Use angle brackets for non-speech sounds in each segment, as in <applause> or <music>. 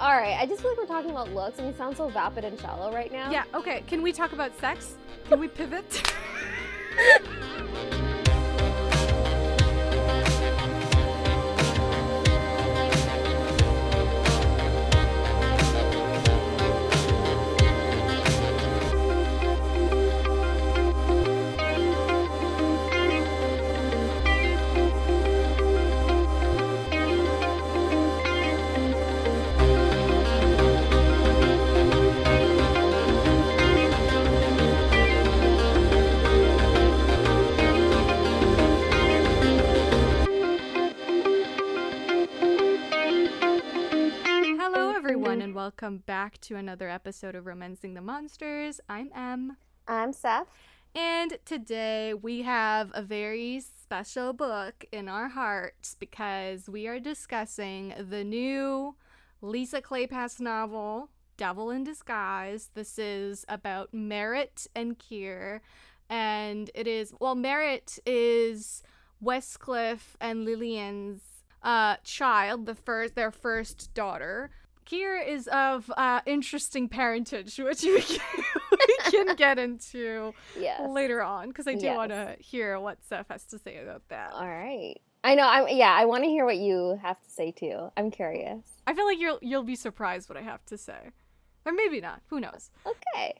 All right, I just feel like we're talking about looks, and we sound so vapid and shallow right now. Yeah, okay. Can we talk about sex? Can we pivot? <laughs> back to another episode of Romancing the Monsters. I'm Em, I'm Seth. and today we have a very special book in our hearts because we are discussing the new Lisa Kleypas novel, Devil in Disguise. This is about Merritt and Keir, and it is, well, Merritt is Westcliff and Lillian's uh, child, the first, their first daughter. Keir is of uh, interesting parentage, which we can, <laughs> we can get into Yes. later on because I do Yes. want to hear what Seth has to say about that. All right. I know. I'm. Yeah, I want to hear what you have to say too. I'm curious. I feel like you'll you'll be surprised what I have to say, or maybe not. Who knows? Okay.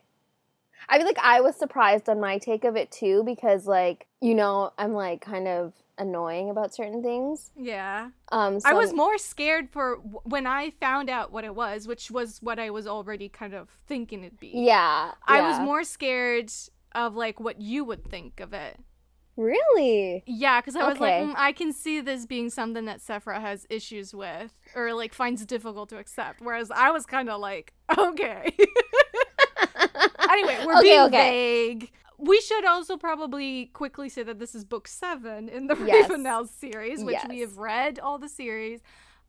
I feel like I was surprised on my take of it too because, like, you know, I'm like kind of annoying about certain things. Yeah, Um, so I was more scared for w- when I found out what it was, which was what I was already kind of thinking it'd be. Yeah. I was more scared of like what you would think of it. Really. Yeah, because I was like, mm, I can see this being something that Sephra has issues with or like finds difficult to accept. Whereas I was kind of like, okay. <laughs> anyway, we're <laughs> Okay, being okay. vague. We should also probably quickly say that this is book seven in the <laughs> Yes. Ravenel series, which we have read all the series.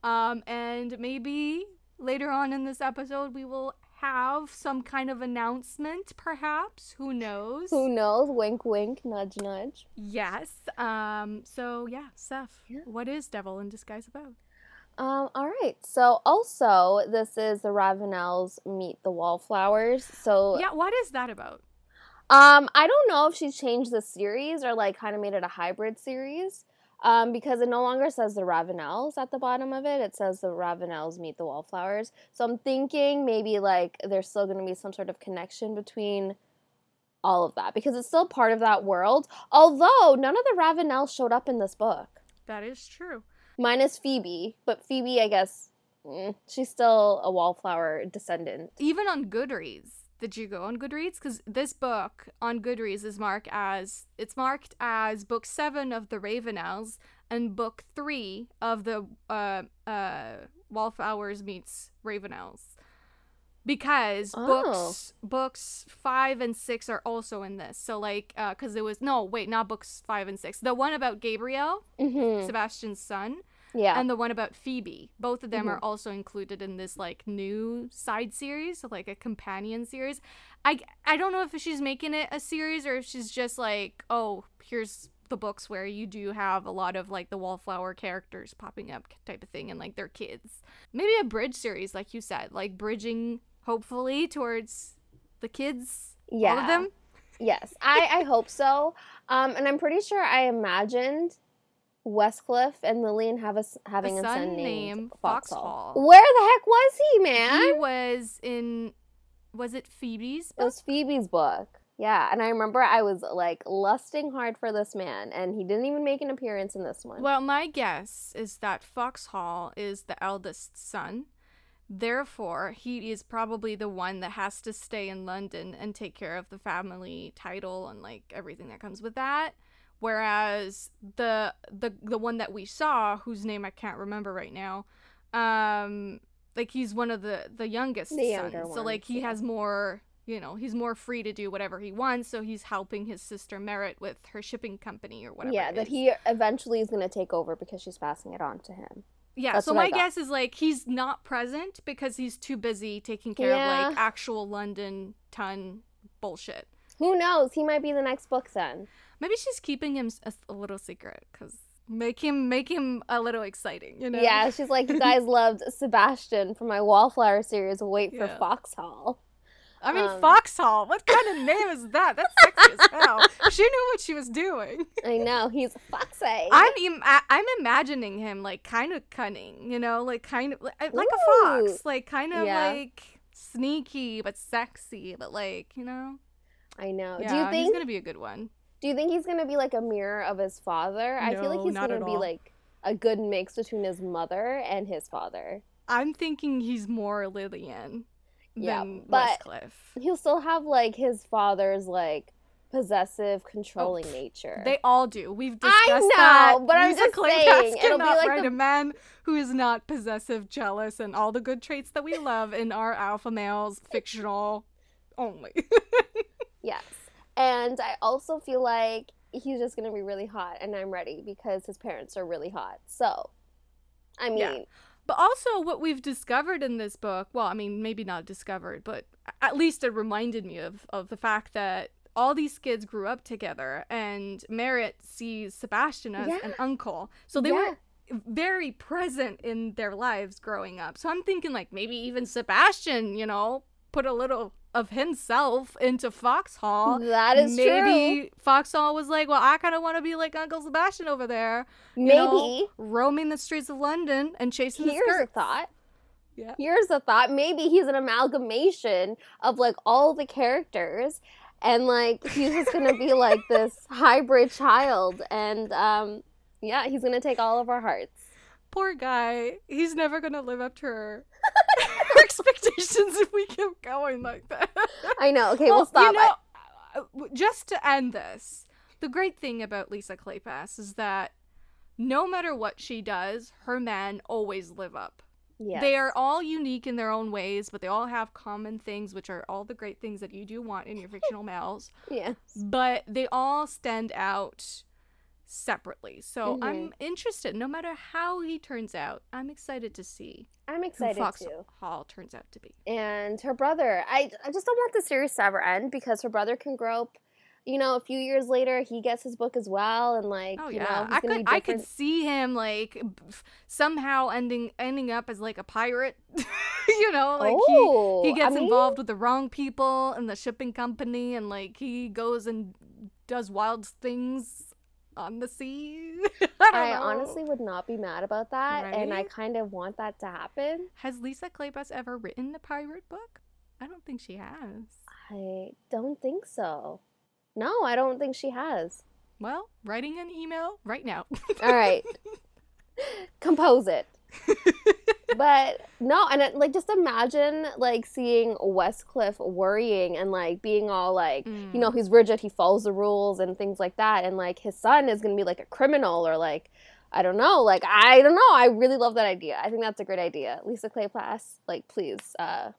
Um, and maybe later on in this episode, we will have some kind of announcement, perhaps. Who knows? Who knows? Wink, wink, nudge, nudge. Yes. Um. So yeah, Seth. Yeah. What is Devil in Disguise about? Um, all right. So also, this is the Ravenels meet the Wallflowers. So Yeah. What is that about? Um, I don't know if she changed the series or like kind of made it a hybrid series. Um, because it no longer says the Ravenels at the bottom of it. It says the Ravenels meet the Wallflowers. So I'm thinking maybe like there's still going to be some sort of connection between all of that because it's still part of that world. Although none of the Ravenels showed up in this book, That is true. minus Phoebe. But Phoebe, I guess, mm, she's still a Wallflower descendant. Even on Goodreads, did you go on Goodreads? Because this book on Goodreads is marked as it's marked as book seven of the Ravenels and book three of the uh uh Wallflowers meets Ravenels. Because Oh. books books five and six are also in this. So like uh because it was no wait not books five and six. The one about Gabriel, hmm Sebastian's son, Yeah. and the one about Phoebe. Both of them Mhm. are also included in this like new side series, so like a companion series. I I don't know if she's making it a series or if she's just like, oh, here's the books where you do have a lot of like the wallflower characters popping up type of thing and like their kids. Maybe a bridge series like you said, like bridging hopefully towards the kids yeah. all of them. Yes, I, I hope so. Um, and I'm pretty sure I imagined Westcliff and Lillian have a, having a, son son named named Foxhall. Foxhall. Where the heck was he, man? He was in was it Phoebe's it was Phoebe's book. Yeah, and I remember I was like lusting hard for this man, and he didn't even make an appearance in this one. Well, my guess is that Foxhall is the eldest son. Therefore, he is probably the one that has to stay in London and take care of the family title and like everything that comes with that. Whereas the the the one that we saw, whose name I can't remember right now, um, like he's one of the the youngest The younger sons. so like he yeah. has more you know he's more free to do whatever he wants so he's helping his sister Merritt with her shipping company or whatever yeah, that he eventually is going to take over because she's passing it on to him. Yeah, That's so my guess is like he's not present because he's too busy taking care of like actual London ton bullshit. Who knows? He might be the next book then. Maybe she's keeping him a little secret because Make him make him a little exciting, you know? Yeah, she's like, you guys <laughs> loved Sebastian from my Wallflower series. Wait for Yeah. Foxhall. I mean, Um, Foxhall. What kind of name is that? That's sexy as <laughs> hell. She knew what she was doing. I know he's foxy. I'm Im- I'm imagining him like kind of cunning, you know, like kind of like, like a fox, like kind of Yeah. like sneaky but sexy, but like you know. I know. Yeah, do you think he's gonna be a good one? Do you think he's gonna be like a mirror of his father? I feel like he's gonna be like a good mix between his mother and his father. I'm thinking he's more Lillian Yeah, than but- Westcliff. He'll still have like his father's like possessive, controlling pff, nature. Oh, They all do. We've discussed I know, that. but I'm Lisa just saying, it'll be like write the- a man who is not possessive, jealous, and all the good traits that we love in our alpha males, fictional only. <laughs> yes, and I also feel like he's just gonna be really hot, and I'm ready because his parents are really hot. So, I mean, Yeah. But also, what we've discovered in this book, well, I mean, maybe not discovered, but at least it reminded me of, of the fact that all these kids grew up together and Merritt sees Sebastian as Yeah. an uncle. So they Yeah. were very present in their lives growing up. So I'm thinking, like, maybe even Sebastian, you know, put a little of himself into Foxhall. that is true. maybe Foxhall was like, well, I kind of want to be like Uncle Sebastian over there true. you know, Maybe roaming the streets of London and chasing the here's a thought. Yeah. Here's a thought. Maybe he's an amalgamation of like all the characters and like he's just gonna be like <laughs> this hybrid child and um yeah, he's gonna take all of our hearts. Poor guy. He's never gonna live up to her, <laughs> her expectations if we keep going like that. I know. Okay, we'll, Well, stop. You know, uh, w- just to end this, the great thing about Lisa Kleypas is that no matter what she does, her men always live up. yeah. They are all unique in their own ways, but they all have common things, which are all the great things that you do want in your fictional males. <laughs> Yeah. but they all stand out separately. So Mhm. I'm interested. No matter how he turns out, I'm excited to see I'm excited Fox too. Hall turns out to be. And her brother, I I just don't want the series to ever end because her brother can grow up. You know, a few years later, he gets his book as well, and like, Oh you yeah, know, he's I could I could see him like somehow ending ending up as like a pirate. <laughs> you know, like oh, he he gets I mean, involved with the wrong people and the shipping company, and like he goes and does wild things on the sea. <laughs> I, I honestly would not be mad about that, and I kind of want that to happen. Has Lisa Kleypas ever written the pirate book? I don't think she has. I don't think so. No, I don't think she has. Well, writing an email right now. All right, <laughs> compose it. <laughs> but no, and it, like just imagine like seeing Westcliff worrying and like being all like, you know, he's rigid, he follows the rules and things like that, and like his son is gonna be like a criminal or like. I don't know. Like I don't know. I really love that idea. I think that's a great idea. Lisa Kleypas, like please, uh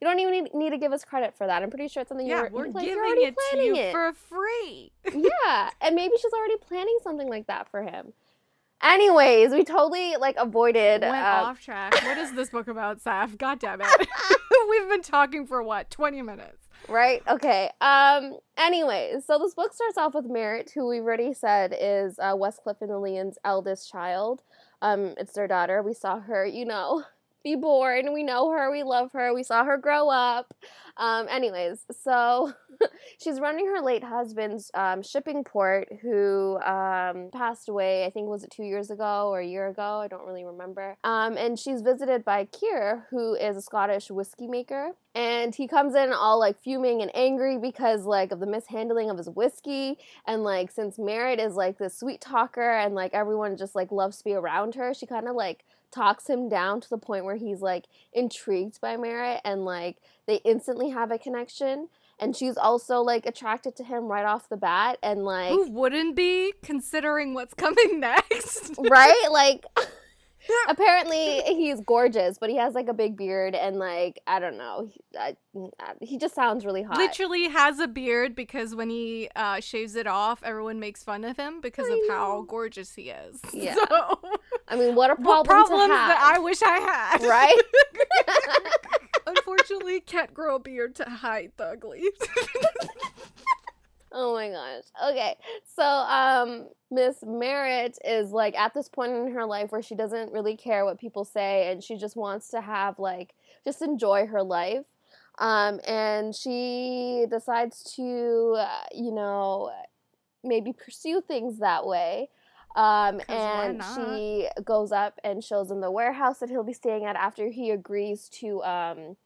you don't even need, need to give us credit for that. I'm pretty sure it's something yeah, you're, we're like, giving already it to planning you it. for free. <laughs> yeah, and maybe she's already planning something like that for him. Anyways, we totally like avoided. Went uh, off track. What is this book about, Saf? God damn it. <laughs> <laughs> We've been talking for what, 20 minutes? Right? Okay. Um. Anyways, so this book starts off with Merritt, who we've already said is uh, Westcliff and Lillian's eldest child. Um, it's their daughter. We saw her, you know, be born. We know her. We love her. We saw her grow up. Um. Anyways, so <laughs> she's running her late husband's um, shipping port, who um, passed away. I think was it two years ago or a year ago. I don't really remember. Um, and she's visited by Keir, who is a Scottish whiskey maker, and he comes in all like fuming and angry because like of the mishandling of his whiskey, and like since Merritt is like this sweet talker and like everyone just like loves to be around her, she kind of like talks him down to the point where he's like intrigued by Merritt and like they instantly have a connection and she's also like attracted to him right off the bat and like Who wouldn't be considering what's coming <laughs> next? right like <laughs> apparently he's gorgeous but he has like a big beard and like i don't know he, I, I- he just sounds really hot Literally has a beard because when he uh, shaves it off, everyone makes fun of him because I of know. how gorgeous he is. <laughs> Yeah. So, i mean what a problem what problems to have that I wish I had. right <laughs> Unfortunately, can't grow a beard to hide the ugly. Oh my gosh. Okay. So um Miss Merritt is like at this point in her life where she doesn't really care what people say and she just wants to have like just enjoy her life. Um and she decides to uh, you know maybe pursue things that way. Um and she goes up and shows him the warehouse that he'll be staying at after he agrees to um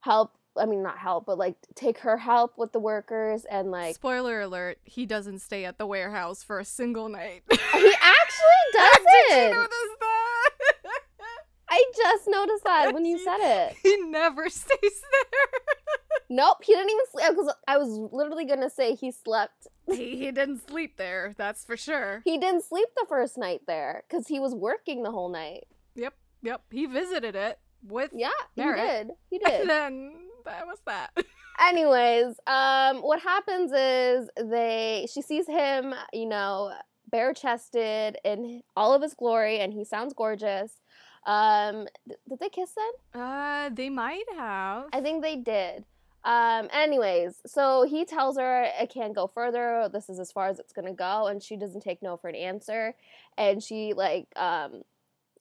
help I mean not help, but like take her help with the workers and like Spoiler alert, he doesn't stay at the warehouse for a single night. <laughs> he actually doesn't. <laughs> Did you notice that? I just noticed that when you said it. he never <laughs> stays there. Nope, he didn't even sleep because I was literally gonna say he slept. he, he didn't sleep there, that's for sure. He didn't sleep the first night there because he was working the whole night. Yep, yep. He visited it with Yeah, he did. He and did. then that was that. Anyways, um, what happens is they she sees him, you know, bare chested in all of his glory, and he sounds gorgeous. Um, th- did they kiss then? Uh, they might have. I think they did. Um, anyways, so he tells her it can't go further. This is as far as it's gonna go, and she doesn't take no for an answer. And she like um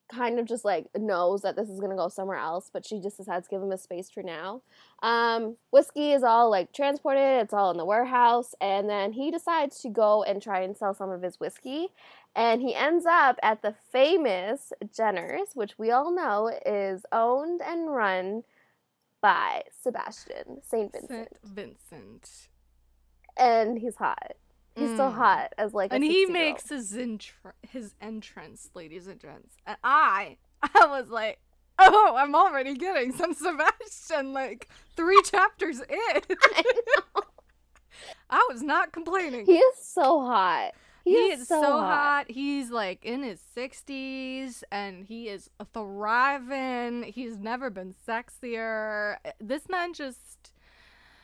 kind of just like knows that this is gonna go somewhere else, but she just decides to give him a space for now. Um, whiskey is all like transported, it's all in the warehouse, and then he decides to go and try and sell some of his whiskey. And he ends up at the famous Jenner's, which we all know is owned and run by Sebastian St. Vincent. Saint Vincent. And he's hot. He's so Mm. hot as like a and he makes his intr- his entrance, ladies and gents. And I, <laughs> I was like, oh, I'm already getting some Sebastian, like three chapters in. <laughs> I know. I was not complaining. He is so hot. He, is, so, hot. hot. He's like in his 60s and he is thriving. He's never been sexier. This man just.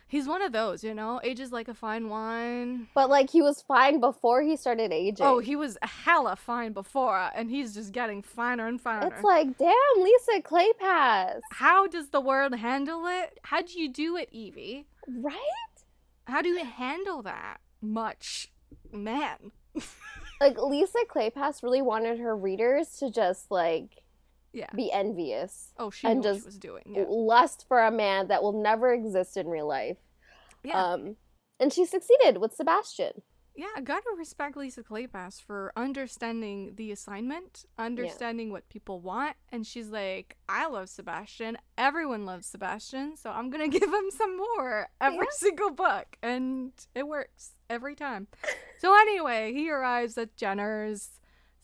He's one of those, you know, ages like a fine wine. But like he was fine before he started aging. Oh, he was hella fine before, and he's just getting finer and finer. It's like, damn, Lisa Kleypas. How does the world handle it? How do you do it, Evie? Right? How do you handle that much? Man. <laughs> Like Lisa Kleypas really wanted her readers to just like Yeah. be envious. Oh, she And just she was doing. Yeah. Lust for a man that will never exist in real life. Yeah. Um and she succeeded with Sebastian. yeah, I gotta respect Lisa Kleypas for understanding the assignment, understanding what people want, and she's like, I love Sebastian. Everyone loves Sebastian, so I'm gonna <laughs> give him some more every Yeah. single book, and it works every time. <laughs> so anyway, he arrives at Jenner's.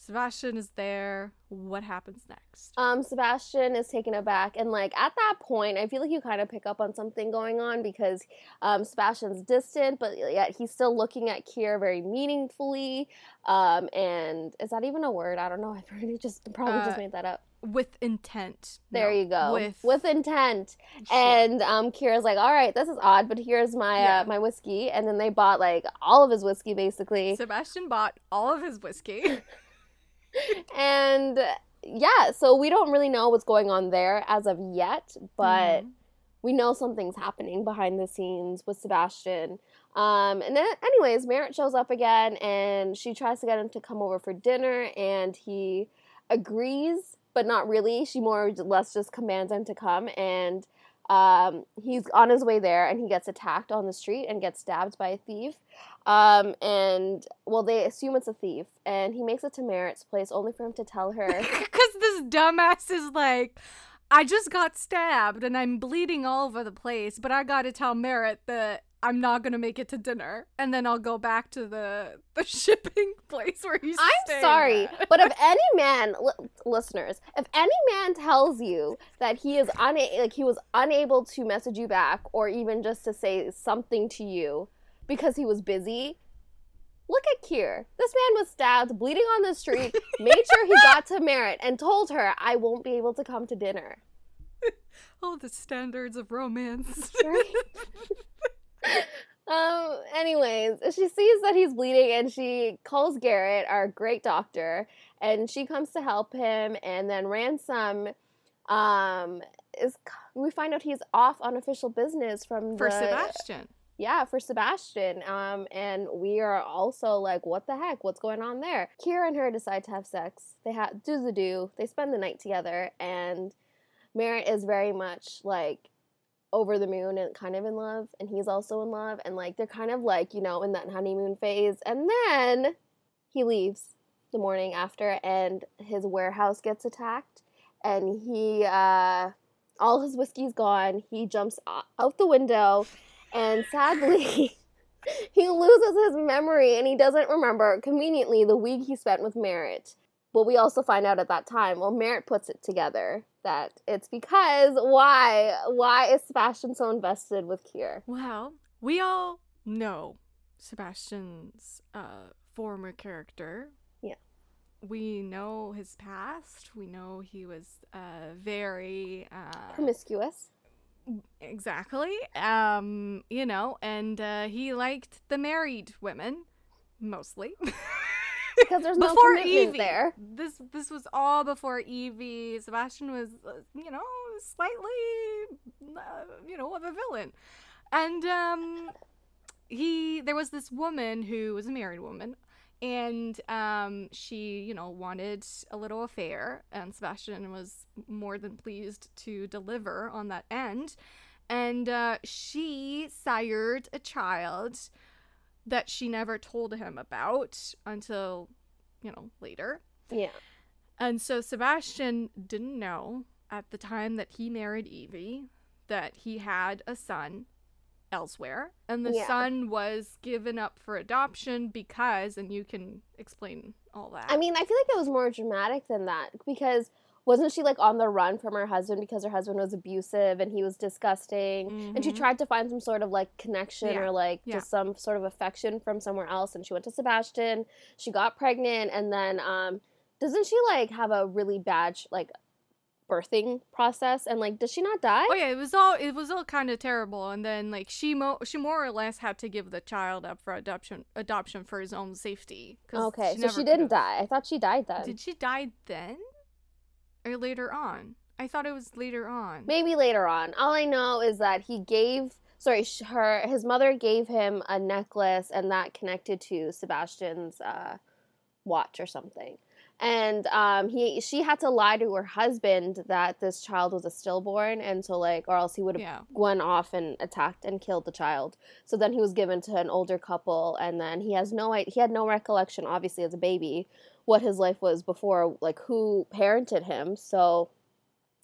Sebastian is there. What happens next? um, Sebastian is taken aback, and like at that point, I feel like you kind of pick up on something going on because um, Sebastian's distant, but yet he's still looking at Keir very meaningfully. Um, and is that even a word? I don't know. <laughs> I probably just probably just Uh, made that up. With intent. There No, you go. With, intent. Sure. And um, Keir's like, all right, this is odd, but here's my Yeah. uh, my whiskey. And then they bought like all of his whiskey basically. Sebastian bought all of his whiskey. <laughs> <laughs> and yeah, so we don't really know what's going on there as of yet, but Mhm. we know something's happening behind the scenes with Sebastian. Um, and then, anyways, Merritt shows up again and she tries to get him to come over for dinner, and he agrees, but not really. She more or less just commands him to come, and um, he's on his way there and he gets attacked on the street and gets stabbed by a thief. Um, and well, they assume it's a thief, and he makes it to Merritt's place only for him to tell her. <laughs> Because this dumbass is like, I just got stabbed and I'm bleeding all over the place, but I gotta tell Merritt that I'm not gonna make it to dinner, and then I'll go back to the <laughs> the shipping place where he's. I'm sorry, but if <laughs> any man, li- listeners, if any man tells you that he is una- like he was unable to message you back or even just to say something to you because he was busy, look at Keir. This man was stabbed, bleeding on the street, <laughs> made sure he got to Merritt, and told her, "I won't be able to come to dinner." oh, the standards of romance. Right? Um anyways she sees that he's bleeding and she calls garrett our great doctor and she comes to help him and then ransom um is we find out he's off on official business from For the- Sebastian. yeah, for Sebastian. Um, and we are also like, what the heck? What's going on there? Keir and her decide to have sex. They have do the do. They spend the night together, and Merritt is very much like over the moon and kind of in love, and he's also in love, and like they're kind of like you know in that honeymoon phase, and then he leaves the morning after, and his warehouse gets attacked, and he uh, all his whiskey's gone. He jumps out the window, and sadly. <laughs> he loses his memory and he doesn't remember conveniently the week he spent with Merritt. But we also find out at that time, well, Merritt puts it together that it's because why? Why is Sebastian so invested with Keir? Well, we all know Sebastian's uh, former character. Yeah. We know his past. We know he was uh, very uh, promiscuous. Exactly. Um, you know, and uh, he liked the married women mostly. <laughs> because there's no before Evie. there. This this was all before Evie. Sebastian was, uh, you know, slightly, uh, you know, of a villain, and um, he there was this woman who was a married woman. And um, she, you know, wanted a little affair, and Sebastian was more than pleased to deliver on that end. And uh, she sired a child that she never told him about until, you know, later. Yeah. And so Sebastian didn't know at the time that he married Evie that he had a son elsewhere and the yeah. son was given up for adoption because and you can explain all that. I mean, I feel like it was more dramatic than that because wasn't she like on the run from her husband because her husband was abusive and he was disgusting mm-hmm. and she mm-hmm. tried to find some sort of like connection yeah. or like yeah. just some sort of affection from somewhere else and she went to Sebastian she got pregnant and then um doesn't she like have a really bad like birthing process and like does she not die oh yeah it was all it was all kind of terrible and then like she mo she more or less had to give the child up for adoption adoption for his own safety okay she so she didn't die i thought she died then did she die then or later on? I thought it was later on. Maybe later on. All I know is that he gave sorry, her his mother gave him a necklace and that connected to Sebastian's uh, watch or something. And um, he she had to lie to her husband that this child was a stillborn, and so like, or else he would have yeah. gone off and attacked and killed the child. So then he was given to an older couple, and then he has no he had no recollection, obviously as a baby, what his life was before, like who parented him. So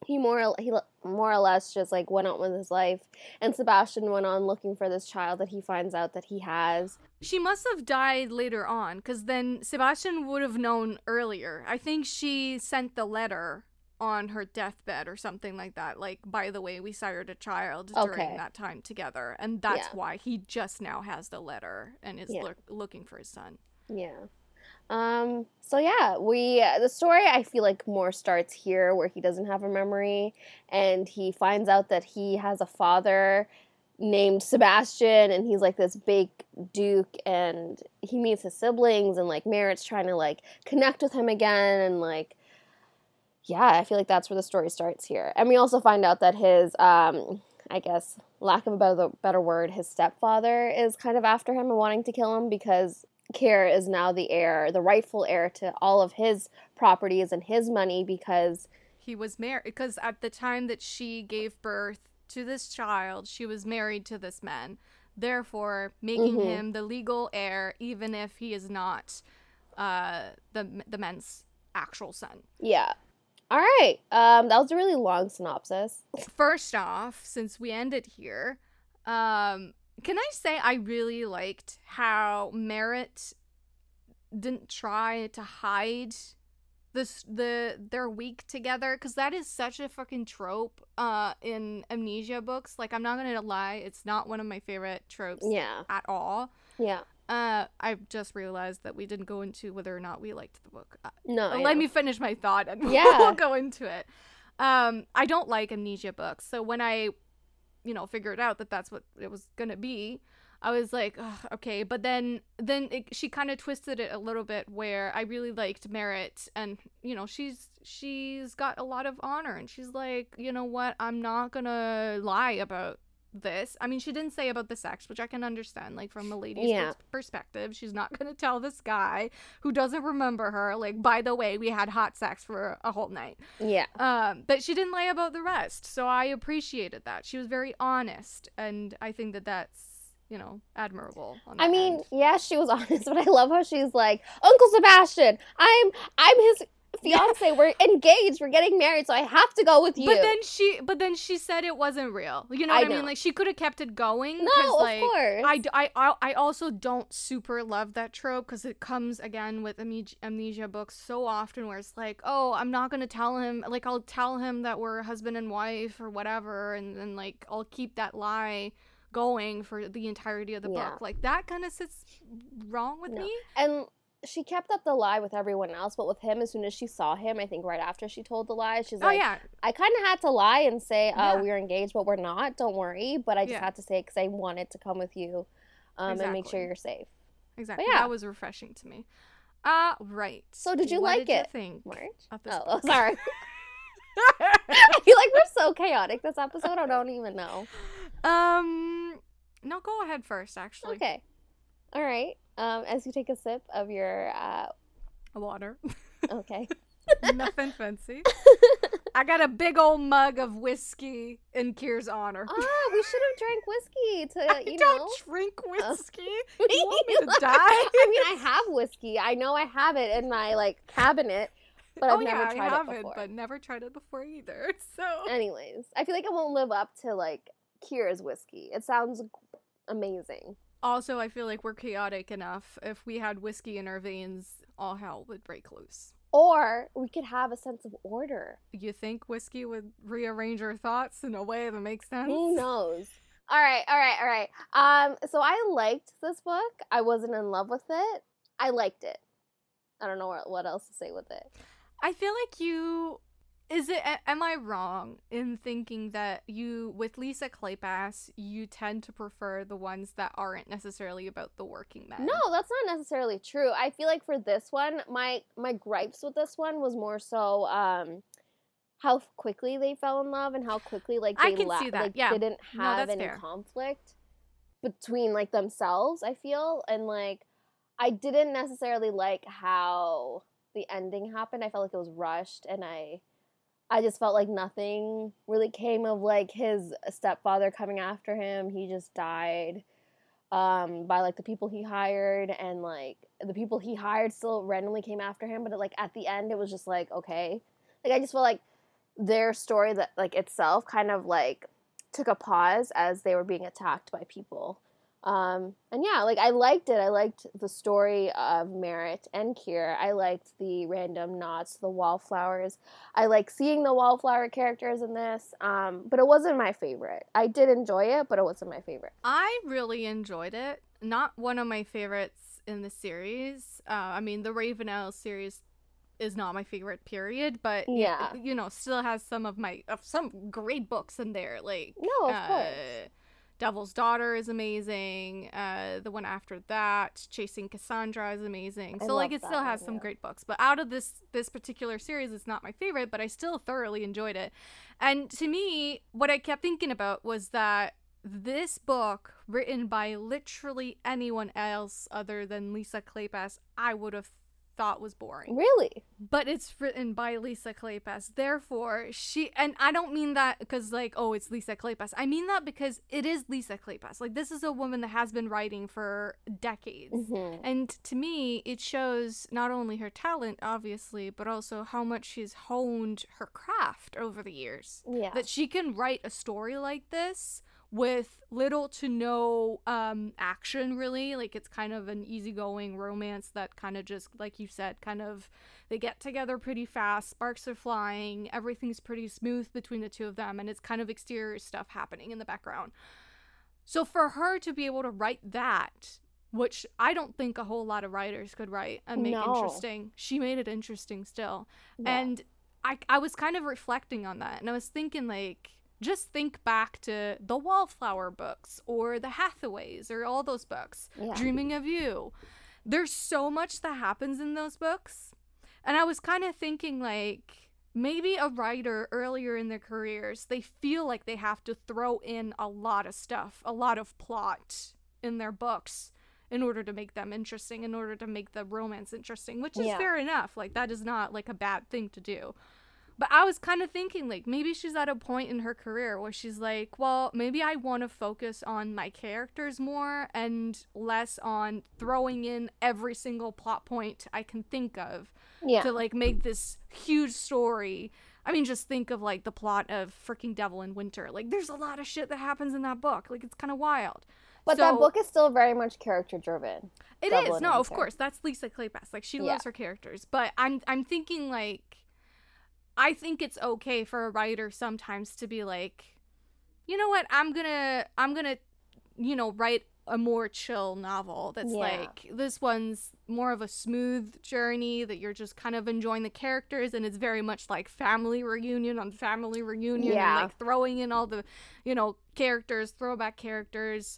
he more he more or less just like went on with his life and Sebastian went on looking for this child that he finds out that he has. She must have died later on cuz then Sebastian would have known earlier. I think she sent the letter on her deathbed or something like that. Like by the way, we sired a child during that time together and that's yeah. why he just now has the letter and is yeah. lo- looking for his son. Yeah. Um, so yeah, we the story I feel like more starts here where he doesn't have a memory and he finds out that he has a father named Sebastian and he's like this big duke and he meets his siblings and like Merritt's trying to like connect with him again and like yeah, I feel like that's where the story starts here. And we also find out that his um I guess lack of a better, better word, his stepfather is kind of after him and wanting to kill him because Keir is now the heir, the rightful heir to all of his properties and his money because he was married. Because at the time that she gave birth to this child, she was married to this man, therefore making mm-hmm. him the legal heir, even if he is not uh, the the man's actual son. Yeah. All right. Um, that was a really long synopsis. First off, since we ended here, um, can I say I really liked how Merritt didn't try to hide this the their week together? Because that is such a fucking trope uh in amnesia books. Like i'm not gonna lie it's not one of my favorite tropes yeah. at all. Yeah. Uh i just realized that we didn't go into whether or not we liked the book. Uh, no let me finish my thought and <laughs> yeah. we'll go into it. Um i don't like amnesia books. So when i you know figured out that that's what it was gonna be. I was like okay. But then then it, she kind of twisted it a little bit where i really liked merritt and you know she's she's got a lot of honor and she's like you know what? I'm not gonna lie about this. I mean, she didn't say about the sex, which I can understand. Like from a lady's Yeah. perspective, she's not gonna tell this guy who doesn't remember her. Like, by the way, we had hot sex for a whole night. Yeah. Um, but she didn't lie about the rest, so I appreciated that. She was very honest, and I think that that's you know admirable. On I mean, end. yeah, she was <laughs> honest, but I love how she's like, Uncle Sebastian, I'm I'm his fiance. We're engaged. We're getting married, so I have to go with you. But then she, but then she said it wasn't real. You know what I, know. mean? Like she could have kept it going. no, of like, course. I, I, I- I also don't super love that trope because it comes again with amnesia, amnesia books so often where it's like, oh, I'm not gonna tell him. Like I'll tell him that we're husband and wife or whatever, and then like I'll keep that lie going for the entirety of the Yeah. book. Like that kind of sits wrong with No. me. and she kept up the lie with everyone else, but with him, as soon as she saw him, I think right after she told the lie, she's oh like, yeah, I kind of had to lie and say, uh, Yeah. we're engaged, but we're not. Don't worry. But I just Yeah. had to say it because I wanted to come with you um, and make sure you're safe. exactly. yeah. That was refreshing to me. Uh right. So did you What like did it? You think March? Oh, oh, <laughs> sorry. <laughs> <laughs> I feel like we're so chaotic this episode. I don't even know. Um, no, go ahead first. Actually, Okay. All right. Um, as you take a sip of your, uh, water. okay. <laughs> Nothing fancy. I got a big old mug of whiskey in Keir's honor. Ah, we should have drank whiskey to, I you don't know. drink Oh. whiskey. <laughs> You want me to <laughs> die? I mean, I have whiskey. I know I have it in my like cabinet, but I've oh never yeah, tried I it haven't, before. but never tried it before either. So Anyways, I feel like I won't live up to like Keir's whiskey. It sounds amazing. Also, I feel like we're chaotic enough. If we had whiskey in our veins, all hell would break loose. Or we could have a sense of order. You think whiskey would rearrange our thoughts in a way that makes sense? Who knows? All right, all right, all right. Um, so I liked this book. I wasn't in love with it. I liked it. I don't know what, what else to say with it. I feel like you is it am I wrong in thinking that you with Lisa Kleypas you tend to prefer the ones that aren't necessarily about the working men? No, that's not necessarily true. I feel like for this one, my my gripes with this one was more so um how quickly they fell in love and how quickly like I they can la- see that, like yeah. didn't have that's any fair. conflict between like themselves, I feel, and like I didn't necessarily like how the ending happened. I felt like it was rushed and I I just felt like nothing really came of like his stepfather coming after him. He just died um by like the people he hired and like the people he hired still randomly came after him but like at the end it was just like okay like i just felt like their story that like itself kind of like took a pause as they were being attacked by people um and yeah like i liked it i liked the story of merritt and keir i liked the random nods to the wallflowers i like seeing the wallflower characters in this um but it wasn't my favorite i did enjoy it but it wasn't my favorite I really enjoyed it. Not one of my favorites in the series. Uh, I mean, the Ravenel series is not my favorite. Period. But Yeah. you know, still has some of my of some great books in there. Like No, of uh, course. Devil's Daughter is amazing. Uh, the one after that, Chasing Cassandra, is amazing. I So like, it still has one, some yeah. great books. But out of this this particular series, it's not my favorite. But I still thoroughly enjoyed it. And to me, what I kept thinking about was that this book, written by literally anyone else other than Lisa Kleypas, I would have thought was boring really but it's written by Lisa Kleypas. Therefore, she and I don't mean that because like oh it's Lisa Kleypas. I mean that because it is Lisa Kleypas. Like this is a woman that has been writing for decades. Mhm. And to me, it shows not only her talent, obviously, but also how much she's honed her craft over the years. yeah That she can write a story like this with little to no um, action, really. Like it's kind of an easygoing romance that kind of just, like you said, kind of they get together pretty fast, sparks are flying, everything's pretty smooth between the two of them, and it's kind of exterior stuff happening in the background. So for her to be able to write that, which I don't think a whole lot of writers could write and make No. interesting, she made it interesting still. Yeah. And I I was kind of reflecting on that and I was thinking like just think back to the Wallflower books or the Hathaways or all those books. Yeah. Dreaming of You. There's so much that happens in those books. And I was kind of thinking like maybe a writer earlier in their careers, they feel like they have to throw in a lot of stuff, a lot of plot in their books in order to make them interesting, in order to make the romance interesting, which is Yeah. fair enough. Like that is not like a bad thing to do. But I was kind of thinking like maybe she's at a point in her career where she's like, well, maybe I want to focus on my characters more and less on throwing in every single plot point I can think of Yeah. to like make this huge story. I mean, just think of like the plot of freaking Devil in Winter. Like, there's a lot of shit that happens in that book. Like, it's kind of wild. But that book is still very much character driven. It Devil is no, of course, that's Lisa Kleypas. Like, she Yeah. loves her characters. But I'm I'm thinking like, I think it's okay for a writer sometimes to be like, you know what, I'm gonna I'm gonna, you know, write a more chill novel that's Yeah. like this one's more of a smooth journey that you're just kind of enjoying the characters and it's very much like family reunion on family reunion Yeah. and like throwing in all the you know characters throwback characters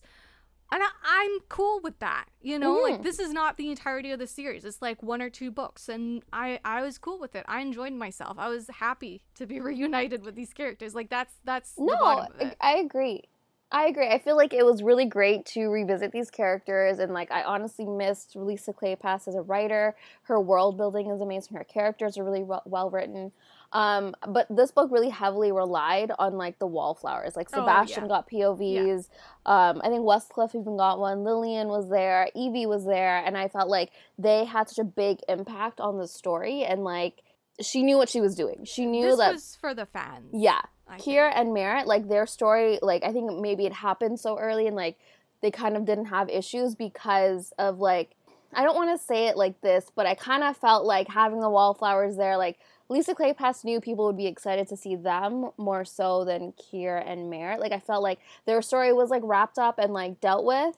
and I, i'm cool with that you know like Mhm. this is not the entirety of the series it's like one or two books and i i was cool with it i enjoyed myself i was happy to be <laughs> reunited with these characters like that's that's the No, I- agree. I agree. I feel like it was really great to revisit these characters, and like I honestly missed Lisa Kleypas as a writer. Her world building is amazing. Her characters are really well, well written. Um, but this book really heavily relied on like the wallflowers. Like Oh, Sebastian yeah. got POVs. Um, I think Westcliff even got one. Lillian was there. Evie was there, and I felt like they had such a big impact on the story, and like she knew what she was doing. She knew this that. was for the fans yeah, I Keir think. and Merritt, like their story, like I think maybe it happened so early and like they kind of didn't have issues because of like I don't want to say it like this, but I kind of felt like having the wallflowers there, like Lisa Kleypas knew people would be excited to see them more so than Keir and Merritt. Like I felt like their story was like wrapped up and like dealt with.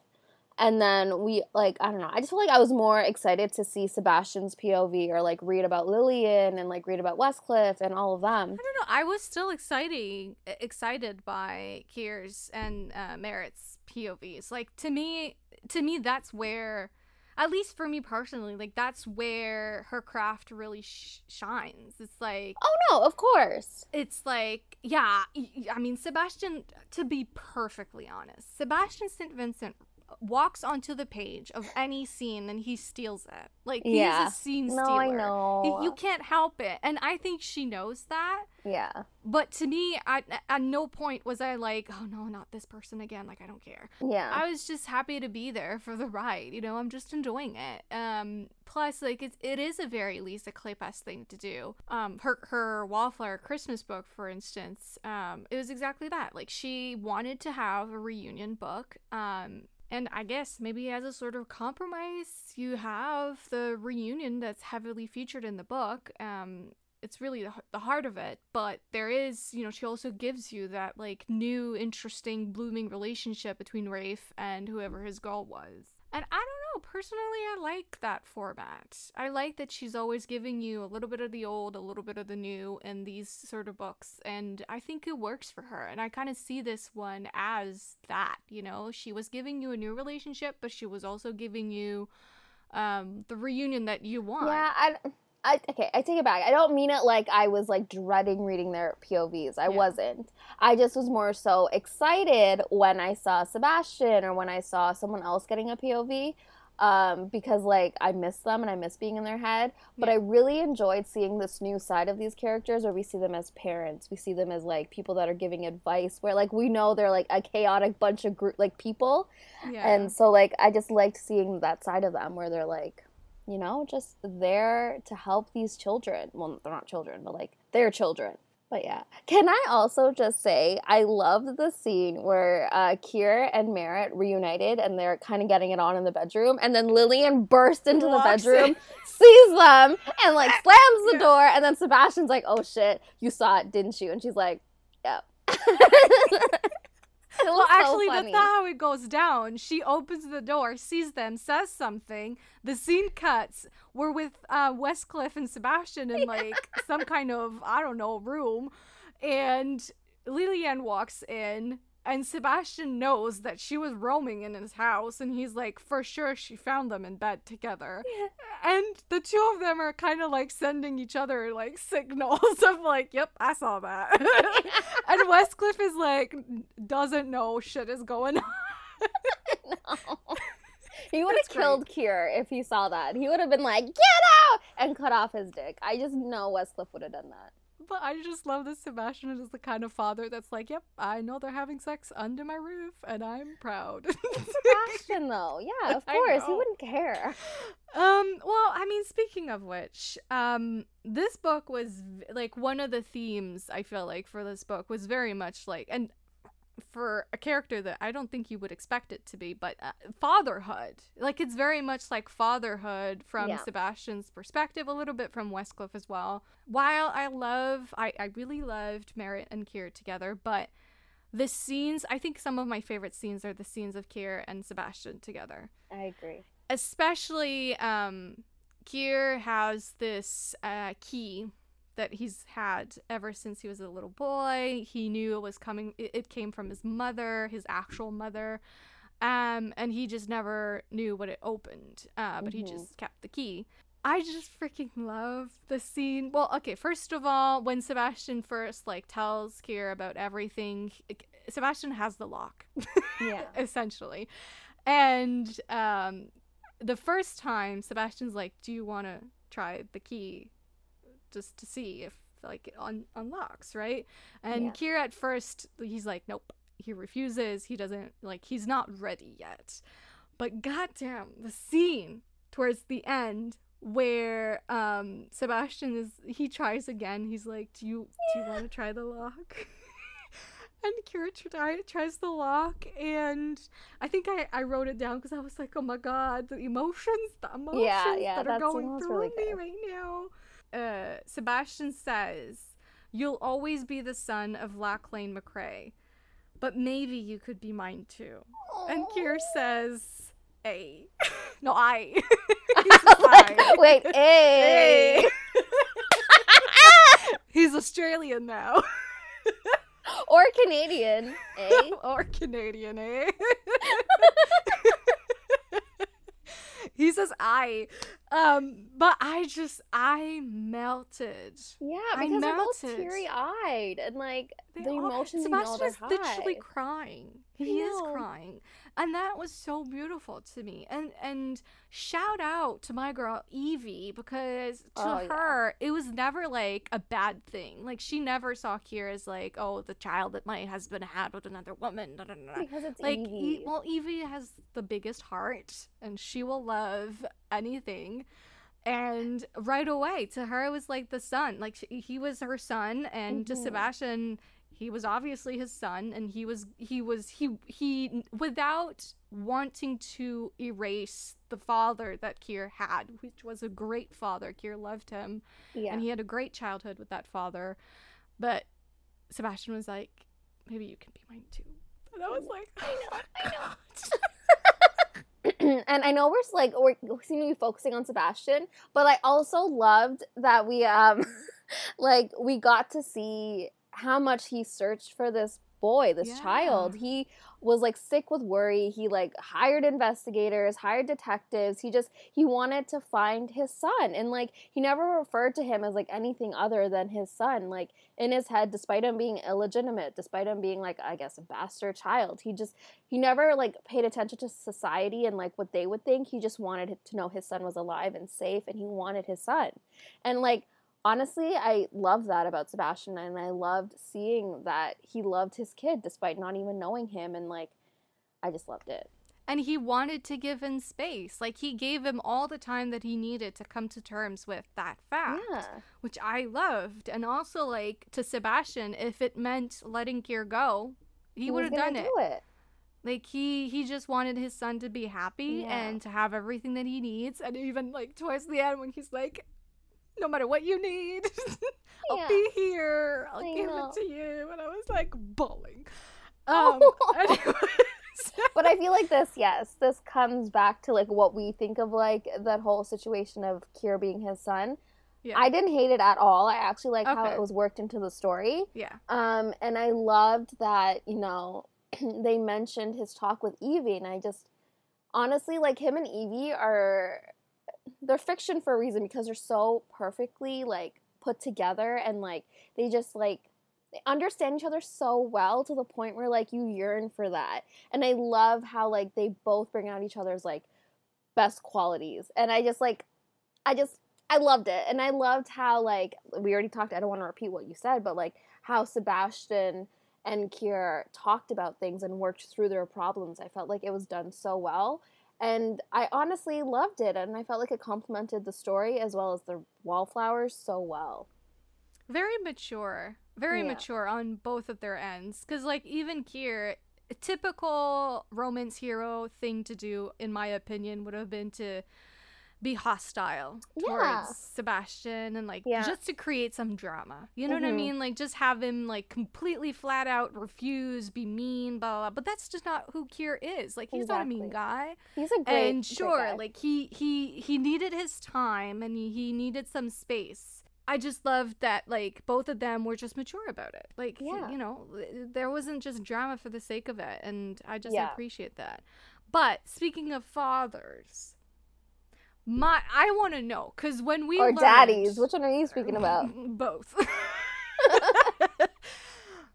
And then we like I don't know. I just feel like I was more excited to see Sebastian's POV or like read about Lillian and like read about Westcliff and all of them. I don't know. I was still exciting, excited by Keir's and uh, Merritt's POVs. Like to me, to me, that's where, at least for me personally, like that's where her craft really sh- shines. It's like Oh no, of course. it's like yeah. I mean, Sebastian. To be perfectly honest, Sebastian St. Vincent walks onto the page of any scene and he steals it. Like he's Yeah. a scene No, stealer. I know. Y- You can't help it, and I think she knows that. yeah, But to me, at, at no point was I like, oh no, not this person again. Like, I don't care. yeah, I was just happy to be there for the ride. You know, I'm just enjoying it. Um, plus, like, it's, it is a very Lisa Kleypas thing to do. Um, her, her Wallflower Christmas book, for instance, um, it was exactly that. Like, she wanted to have a reunion book. Um, and I guess maybe as a sort of compromise, you have the reunion that's heavily featured in the book. Um, it's really the, the heart of it but there is you know she also gives you that like new interesting blooming relationship between rafe and whoever his girl was and i don't know personally i like that format i like that she's always giving you a little bit of the old a little bit of the new in these sort of books and i think it works for her and i kind of see this one as that you know she was giving you a new relationship but she was also giving you um the reunion that you want yeah. I, I, okay, I take it back. I don't mean it like I was like dreading reading their POVs. I Yeah. wasn't. I just was more so excited when I saw Sebastian or when I saw someone else getting a POV. Um, because like I miss them and I miss being in their head. But Yeah. I really enjoyed seeing this new side of these characters where we see them as parents. We see them as like people that are giving advice where like we know they're like a chaotic bunch of group like people. yeah. And so like I just liked seeing that side of them where they're like, you know, just there to help these children. Well, they're not children, but like they're children. But yeah. Can I also just say I loved the scene where uh Keir and Merritt reunited and they're kind of getting it on in the bedroom and then Lillian bursts into the bedroom, in. sees them and like <laughs> slams the Yeah. door and then Sebastian's like, "Oh shit, you saw it, didn't you?" And she's like, "Yep." It <laughs> <laughs> Well, so actually, that's funny. not how it goes down. She opens the door, sees them, says something. The scene cuts. We're with uh, Westcliff and Sebastian in <laughs> like some kind of I don't know room, and Lillian walks in, and Sebastian knows that she was roaming in his house, and he's like, for sure she found them in bed together. And the two of them are kind of like sending each other like <laughs> signals of like, yep, I saw that. <laughs> and Westcliff is like, doesn't know shit is going on. no. <laughs> He would have killed Keir if he saw that. He would have been like, "Get out!" and cut off his dick. I just know Westcliff would have done that. But I just love that Sebastian is the kind of father that's like, yep, I know they're having sex under my roof, and I'm proud. <laughs> Sebastian, though, yeah, of course, he wouldn't care. Um, well, I mean, speaking of which, um, this book was v- like one of the themes I feel like for this book was very much like, and for a character that I don't think you would expect it to be, but uh, fatherhood. Like, it's very much like fatherhood from Yeah. Sebastian's perspective, a little bit from Westcliff as well. While I love, I, I really loved Merritt and Keir together, but the scenes, I think some of my favorite scenes are the scenes of Keir and Sebastian together I agree. especially um Keir has this uh key that he's had ever since he was a little boy. He knew it was coming it, it came from his mother, his actual mother. Um and he just never knew what it opened. Uh but he Mhm. just kept the key. I just freaking love the scene. Well, okay, first of all, when Sebastian first like tells Keir about everything, Sebastian has the lock <laughs> Yeah. <laughs> essentially. And um, the first time, Sebastian's like, "Do you want to try the key, just to see if like it un- unlocks?" Right? And Yeah. Kira at first, he's like, "Nope." He refuses. He doesn't like. He's not ready yet. But goddamn, the scene towards the end where um Sebastian is he tries again. He's like, "Do you do you want to try the lock?" <laughs> and Kira try, tries the lock, and I think I, I wrote it down because I was like, "Oh my god, the emotions, the emotions yeah, that are that scene going through really me good. right now." Uh, Sebastian says, "You'll always be the son of Lachlan MacRae, but maybe you could be mine too." And Keir says, A. <laughs> no, I. He says I. Wait, <laughs> A. <laughs> He's Australian now. or Canadian, eh? or Canadian, eh? <laughs> he says I. Um, but I just I melted. Yeah, I because they're both melted. teary eyed and like They the are- emotions know Sebastian is literally crying. He is crying, and that was so beautiful to me. And and shout out to my girl Evie because to Oh, yeah. her it was never like a bad thing. Like she never saw Keir as like oh the child that my husband had with another woman. Because it's Like Evie. E- well Evie has the biggest heart and she will love anything. And right away to her it was like the son. Like she, he was her son and to Mhm. Sebastian he was obviously his son and he was he was he he without wanting to erase the father that Keir had, which was a great father. Keir loved him yeah. and he had a great childhood with that father. But Sebastian was like, maybe you can be mine too. And I was like, I know, oh I know. <clears throat> And I know we're like we're we seem to be focusing on Sebastian, but I also loved that we um <laughs> like we got to see how much he searched for this boy, this child. He was like sick with worry. He like hired investigators, hired detectives. He just he wanted to find his son and like he never referred to him as like anything other than his son. Like in his head despite him being illegitimate, despite him being like I guess a bastard child. He just he never like paid attention to society and like what they would think. He just wanted to know his son was alive and safe and he wanted his son. And like honestly, I love that about Sebastian and I loved seeing that he loved his kid despite not even knowing him and like I just loved it. and he wanted to give him space. Like he gave him all the time that he needed to come to terms with that fact. Yeah. Which I loved. And also like to Sebastian, if it meant letting Keir go, he, would have done it. do it. Like he he just wanted his son to be happy Yeah. and to have everything that he needs. And even like towards the end when he's like, no matter what you need, <laughs> I'll Yeah. be here. I'll I give know. it to you. And I was like bawling. <laughs> Um, <laughs> but I feel like this, yes, this comes back to like what we think of like that whole situation of Keir being his son. Yeah. I didn't hate it at all. I actually like how it was worked into the story. yeah. Um, and I loved that, you know, <clears throat> they mentioned his talk with Evie, and I just honestly like him and Evie are they're fiction for a reason because they're so perfectly like put together and like they just like they understand each other so well to the point where like you yearn for that. And I love how like they both bring out each other's like best qualities. And I just like I just I loved it. And I loved how like we already talked I don't want to repeat what you said, but like how Sebastian and Keir talked about things and worked through their problems. I felt like it was done so well. And I honestly loved it, and I felt like it complemented the story as well as the wallflowers so well. Very mature, very yeah. mature on both of their ends. Because, like, even Keir, a typical romance hero thing to do, in my opinion, would have been to be hostile towards yeah. Sebastian and like yeah. just to create some drama. You know mm-hmm. what I mm-hmm. mean? Like just have him like completely flat out refuse, be mean, blah blah. blah. But that's just not who Keir is. Like he's exactly. not a mean guy. He's a great and sure, like he he he needed his time and he, he needed some space. I just loved that like both of them were just mature about it. Like yeah. you know, there wasn't just drama for the sake of it, and I just yeah. appreciate that. But speaking of fathers, my I want to know because when we or learned, daddies, which one are you speaking about? <laughs> Both. <laughs> <laughs>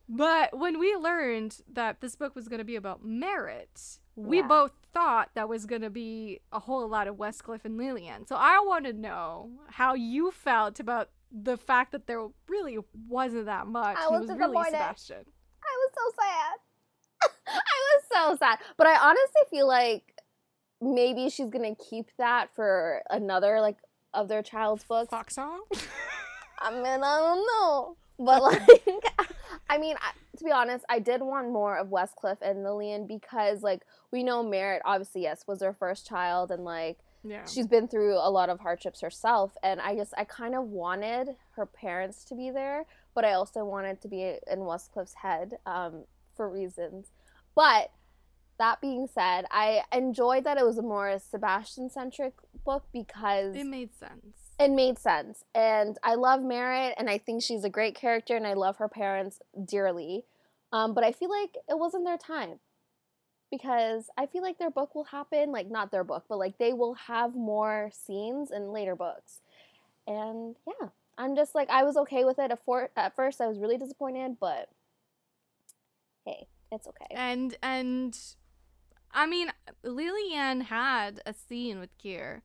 but when we learned that this book was going to be about Merritt, we yeah. both thought that was going to be a whole lot of Westcliff and Lillian. So I want to know how you felt about the fact that there really wasn't that much. I was, was really Sebastian. I was so sad. I was so sad. But I honestly feel like maybe she's gonna keep that for another like of their child's books. song. <laughs> <laughs> I mean, I don't know, but like, <laughs> I mean, I, to be honest, I did want more of Westcliff and Lillian because like we know Merritt, obviously, yes, was their first child, and like. Yeah. She's been through a lot of hardships herself, and I just I kind of wanted her parents to be there, but I also wanted to be in Westcliff's head um, for reasons. But that being said, I enjoyed that it was a more Sebastian centric book because it made sense. It made sense. And I love Merritt and I think she's a great character and I love her parents dearly. Um, but I feel like it wasn't their time because I feel like their book will happen, like not their book, but like they will have more scenes in later books. And yeah, I'm just like, I was okay with it. At, for- at first, I was really disappointed, but hey, it's okay. And, and, I mean, Lillian had a scene with Keir.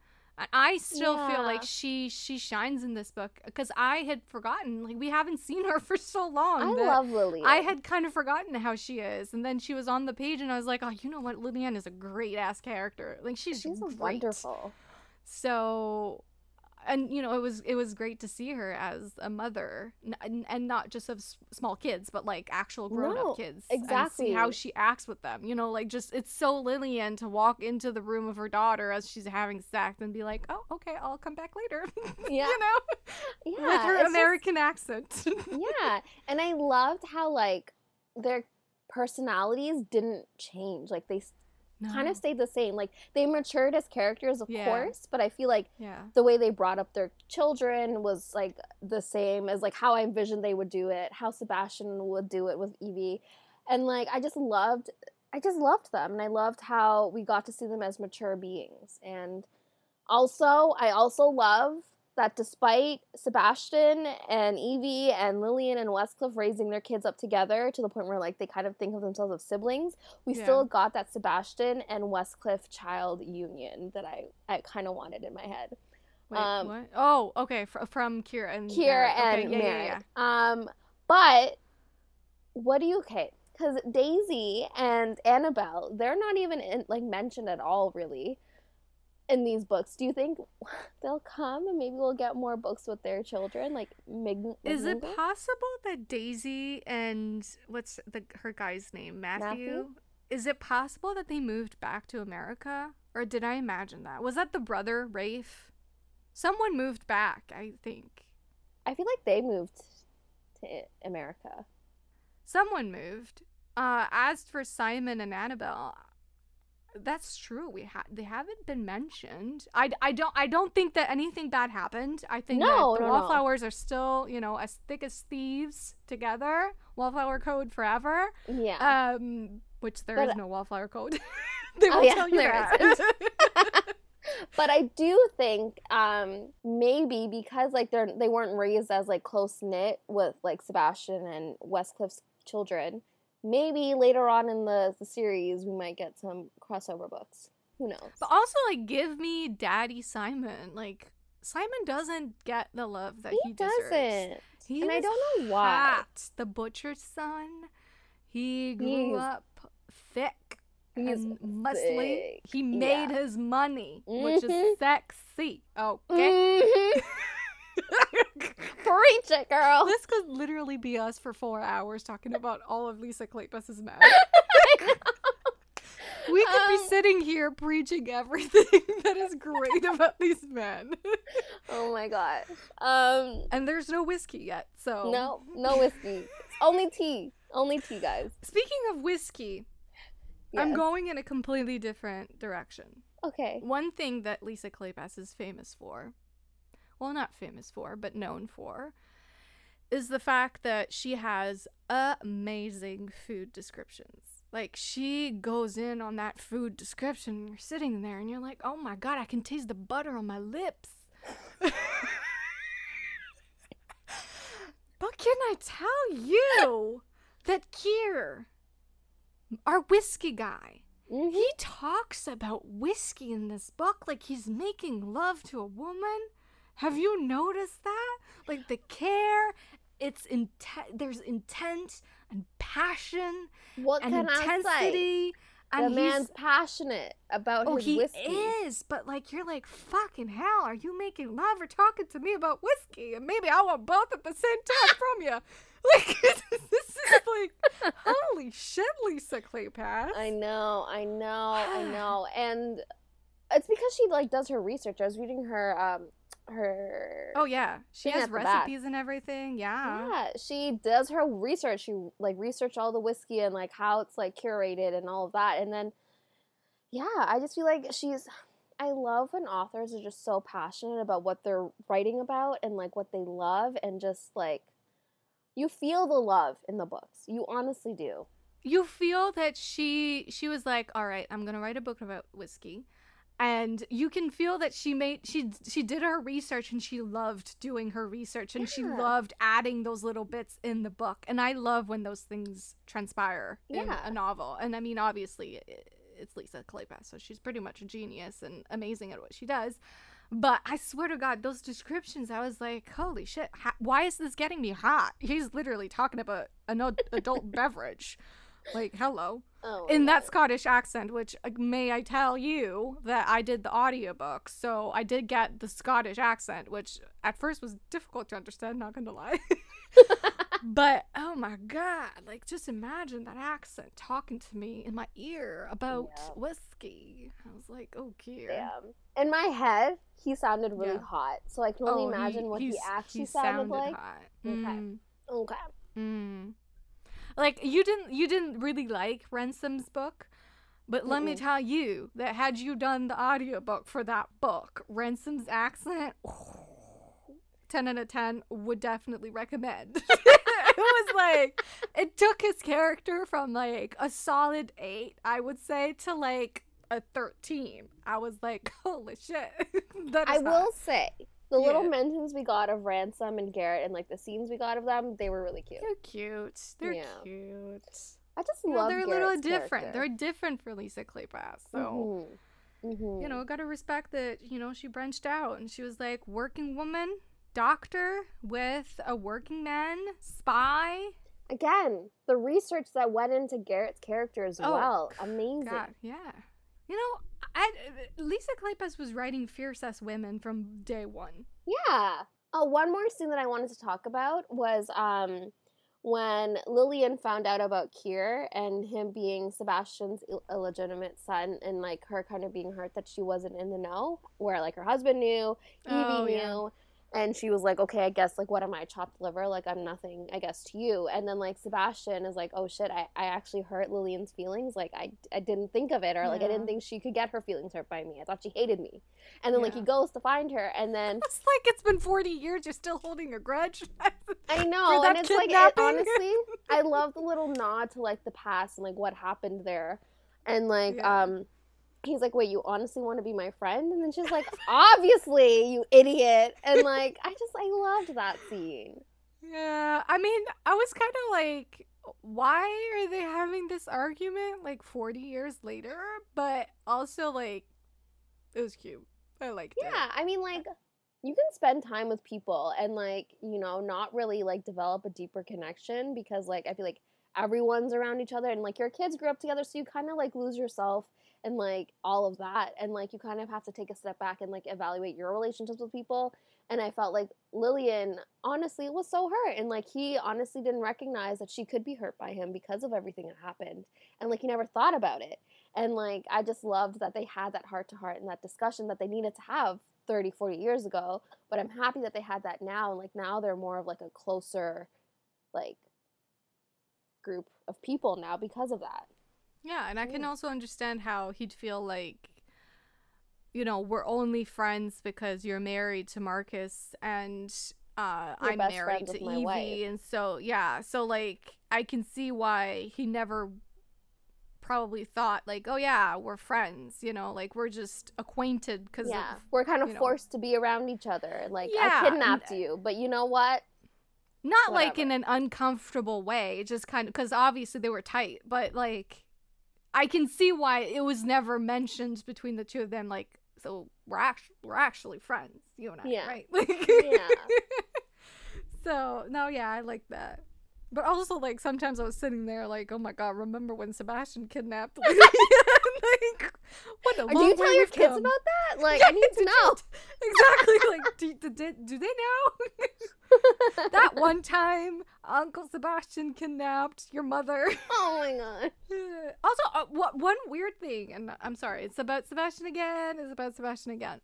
I still yeah. feel like she she shines in this book because I had forgotten like we haven't seen her <laughs> for so long. I love Lillian. I had kind of forgotten how she is, and then she was on the page, and I was like, oh, you know what, Lillian is a great ass character. Like she's she's great. wonderful. So and you know it was it was great to see her as a mother and, and not just of s- small kids but like actual grown up kids exactly see how she acts with them you know like just it's so lillian to walk into the room of her daughter as she's having sex and be like oh okay i'll come back later <laughs> yeah. you know? Yeah with her american just, accent. <laughs> Yeah and i loved how like their personalities didn't change like they no. kind of stayed the same. Like they matured as characters, of yeah. course, but I feel like yeah. the way they brought up their children was like the same as like how I envisioned they would do it, how Sebastian would do it with Evie. And like I just loved I just loved them and I loved how we got to see them as mature beings. And also, I also love that despite Sebastian and Evie and Lillian and Westcliff raising their kids up together to the point where like they kind of think of themselves as siblings, we yeah. still got that Sebastian and Westcliff child union that I, I kind of wanted in my head. Wait, um, what? Oh, okay, F- from Kira and Kira and okay, yeah, yeah, yeah, Um, but what do you okay? Because Daisy and Annabelle, they're not even in, like mentioned at all, really in these books. Do you think <laughs> they'll come and maybe we'll get more books with their children? Like, Mig- is it possible that Daisy and what's the her guy's name, Matthew? Matthew? Is it possible that they moved back to America, or did I imagine that? Was that the brother Rafe? Someone moved back, I think. I feel like they moved to America. Someone moved. Uh, as for Simon and Annabelle, That's true. We ha- they haven't been mentioned. I, I don't I don't think that anything bad happened. I think No, the no, no. wallflowers are still, you know, as thick as thieves together. Wallflower code forever. Yeah. Um which there is But- no wallflower code. <laughs> they Oh, will yeah, tell you that. <laughs> <laughs> but I do think um maybe because like they're they weren't raised as like close knit with like Sebastian and Westcliff's children. Maybe later on in the, the series we might get some crossover books. Who knows? but also like give me Daddy Simon. Like Simon doesn't get the love that he, he deserves. doesn't. He And I don't know why. hot. The butcher's son. He grew He's- up thick He's and muscly. thick, He made yeah. his money, which is Mhm. sexy. Okay. Mhm. <laughs> Preach it, girl. this could literally be us for four hours talking about all of Lisa Kleypas's men. <laughs> We could be Um, sitting here preaching everything <laughs> that is great about these men. <laughs> oh my god. Um and there's no whiskey yet, so no, no whiskey. Only tea. Only tea, guys. Speaking of whiskey, I'm going in a completely different direction. Okay. One thing that Lisa Kleypas is famous for, well, not famous for, but known for, is the fact that she has amazing food descriptions. Like, she goes in on that food description, and you're sitting there and you're like, oh my god, I can taste the butter on my lips. but can I tell you that Keir, our whiskey guy, Mhm. he talks about whiskey in this book like he's making love to a woman. Have you noticed that? Like the care, it's intent. There's intent and passion What and can I say? intensity. The And man's he's passionate about oh his he whiskey. is, but like you're like fucking hell. Are you making love or talking to me about whiskey? And maybe I want both at the same time from you. <laughs> Like <laughs> this is like <laughs> holy shit, Lisa Kleypas. I know, I know, I <sighs> know. And it's because she like does her research. I was reading her um her Oh yeah, she has at the back. recipes and everything. Yeah. Yeah, she does her research. She like researched all the whiskey and like how it's like curated and all of that. And then yeah, I just feel like she's I love when authors are just so passionate about what they're writing about and like what they love and just like you feel the love in the books. You honestly do. You feel that she she was like, all right, I'm gonna write a book about whiskey, and you can feel that she made she she did her research and she loved doing her research and she loved adding those little bits in the book. And I love when those things transpire in Yeah. a novel. And I mean, obviously, it's Lisa Kleypas, so she's pretty much a genius and amazing at what she does. But I swear to God, those descriptions, I was like, holy shit, ha- why is this getting me hot? He's literally talking about an ad- adult <laughs> beverage. Like, hello. Oh, In that Scottish accent, which uh, may I tell you that I did the audiobook, so I did get the Scottish accent, which at first was difficult to understand, not gonna lie. <laughs> but oh my god, like just imagine that accent talking to me in my ear about Yeah. whiskey. I was like, oh. Damn. In my head, he sounded really Yeah. hot. So I can only Oh, imagine what he actually he sounded, like. hot. Okay. Mm, Okay. mm. Like you didn't you didn't really like Ransom's book, but let me Mm-mm. tell you that had you done the audiobook for that book, Ransom's accent <sighs> 10 out of 10 would definitely recommend. <laughs> it was like it took his character from like a solid 8, I would say, to like a 13. I was like, <laughs> holy shit. <laughs> that I hot. will say, the little mentions we got of Ransom and Garrett and like the scenes we got of them, they were really cute. They're cute. They're Yeah. cute. I just You know, love they're a little different. character. They're different for Lisa Kleypas. So, Mhm. Mhm. you know, gotta respect that, you know, she branched out and she was like working woman, doctor with a working man, spy. again, the research that went into Garrett's character as Oh, well, amazing. God, yeah. You know, I, Lisa Kleypas was writing fierce as women from day one. Yeah. Oh, one more scene that I wanted to talk about was um when Lillian found out about Keir and him being Sebastian's Ill- illegitimate son and like her kind of being hurt that she wasn't in the know, where like her husband knew, Evie Oh, knew, yeah. And she was like, okay, I guess like what am I, chopped liver? Like I'm nothing, I guess, to you. And then like Sebastian is like, oh shit, I, I actually hurt Lillian's feelings. Like I, I didn't think of it, or like I didn't think she could get her feelings hurt by me. I thought she hated me. And then like he goes to find her, and then <laughs> It's like it's been 40 years, you're still holding a grudge. <laughs> I know, and it's like it, honestly, I <laughs> love the little nod to like the past and like what happened there, and like Yeah. um, he's like, wait, you honestly want to be my friend? And then she's like, <laughs> obviously, you idiot, and like I just I loved that scene. Yeah, I mean, I was kind of like, why are they having this argument like 40 years later? But also, like, it was cute. I liked it. Yeah, I mean like. You can spend time with people and like, you know, not really like develop a deeper connection because like I feel like everyone's around each other and like your kids grew up together so you kind of like lose yourself and like all of that and like you kind of have to take a step back and like evaluate your relationships with people and i felt like lillian honestly was so hurt and like he honestly didn't recognize that she could be hurt by him because of everything that happened and like he never thought about it and like i just loved that they had that heart to heart and that discussion that they needed to have 30 40 years ago but i'm happy that they had that now and like now they're more of like a closer like group of people now because of that Yeah, and I can also understand how he'd feel like, you know, we're only friends because you're married to Marcus and uh, I'm married to Evie, wife. and so yeah, so like I can see why he never probably thought like, oh yeah, we're friends, you know, like we're just acquainted because yeah of we're kind of you know. forced to be around each other like Yeah, i kidnapped you but you know what not like in an uncomfortable way just kind of because obviously they were tight but like i can see why it was never mentioned between the two of them like so we're actually we're actually friends you and i Yeah. right like <laughs> Yeah. so no yeah i like that but also like sometimes i was sitting there like oh my god remember when sebastian kidnapped? <laughs> like what a Or do you tell your kids kids about that <laughs> like Yeah, i need to know exactly like do, do, do, they know <laughs> that one <laughs> time Uncle Sebastian kidnapped your mother. oh my god also, uh, what one weird thing, and I'm sorry, it's about Sebastian again. It's about Sebastian again.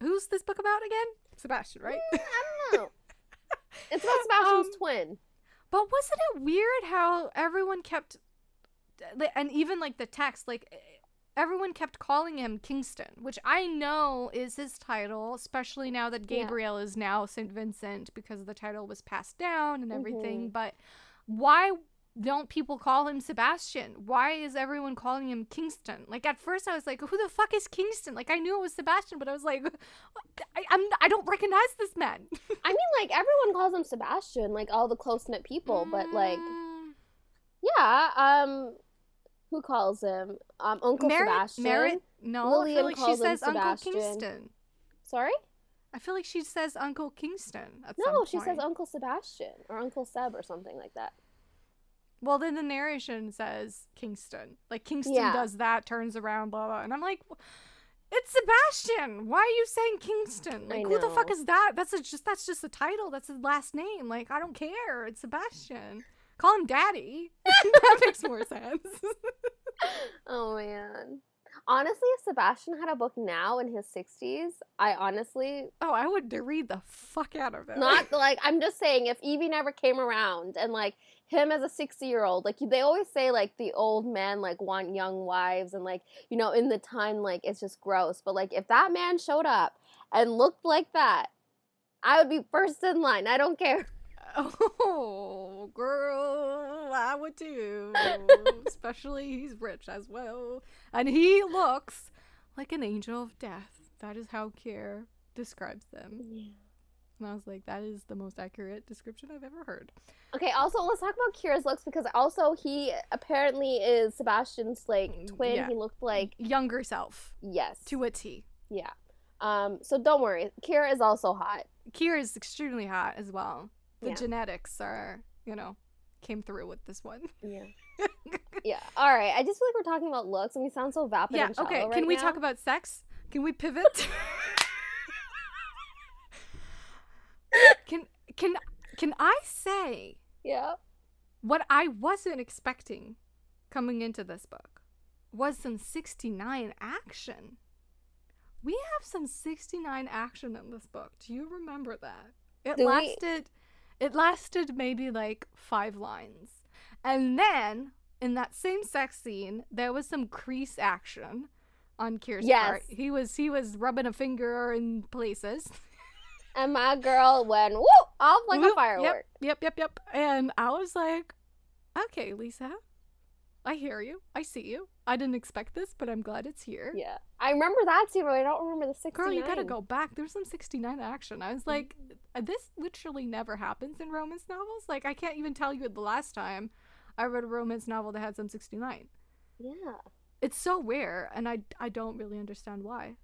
Who's this book about again? Sebastian, right? i don't know it's about sebastian's Um, twin but wasn't it weird how everyone kept, and even like the text, like everyone kept calling him Kingston, which I know is his title, especially now that Yeah. Gabriel is now St. Vincent because the title was passed down and everything. Mhm. But why don't people call him Sebastian? Why is everyone calling him Kingston? Like at first I was like, who the fuck is Kingston? Like I knew it was Sebastian, but I was like, <laughs> I, I'm I don't recognize this man. <laughs> i mean like everyone calls him sebastian like all the close-knit people but like Mm, yeah um who calls him um uncle Mary- sebastian Mary- no, I feel like she says Uncle Kingston. sorry I feel like she says Uncle Kingston at no she says uncle sebastian or uncle seb or something like that Well, then the narration says Kingston. Like Kingston Yeah. does that, turns around, blah blah, and I'm like, it's Sebastian. Why are you saying Kingston? Like, who the fuck is that? That's a, just that's just a title. That's his last name. Like, I don't care. It's Sebastian. Call him Daddy. <laughs> that makes more sense. <laughs> oh man. Honestly, if Sebastian had a book now in his 60s, I honestly oh, I would read the fuck out of it. not <laughs> like I'm just saying if Evie never came around and like him as a 60 year old like they always say like the old men like want young wives and like you know in the time like it's just gross but like if that man showed up and looked like that I would be first in line I don't care Oh, girl, I would too. Especially he's rich as well. And he looks like an angel of death. That is how Keir describes them. And I was like, that is the most accurate description I've ever heard. Okay, also let's talk about Kira's looks because also he apparently is Sebastian's like Mm, twin. yeah. He looked like Younger self, yes. to a T. Yeah. Um, so don't worry. Kira is also hot. Kira is extremely hot as well. The Yeah. genetics are, you know, came through with this one. Yeah. <laughs> yeah. All right. I just feel like we're talking about looks and we sound so vapid yeah, and shallow okay. right Can we now. talk about sex? Can we pivot? <laughs> can can can I say Yeah. what I wasn't expecting coming into this book was some 69 action. We have some 69 action in this book. Do you remember that? It Do lasted it lasted maybe like 5 lines. And then in that same sex scene, there was some crease action on Keir's part. He was he was rubbing a finger in places. <laughs> And my girl went whoop off like Whoop, a firework. Yep, yep, yep, yep. And I was like, "Okay, Lisa. I hear you. I see you. I didn't expect this, but I'm glad it's here." Yeah. I remember that scene, but I don't remember the 69. Girl, you gotta go back. There's some 69 action. I was like, Mm-hmm. this literally never happens in romance novels. Like, I can't even tell you the last time I read a romance novel that had some 69. Yeah. It's so rare, and I, I don't really understand why.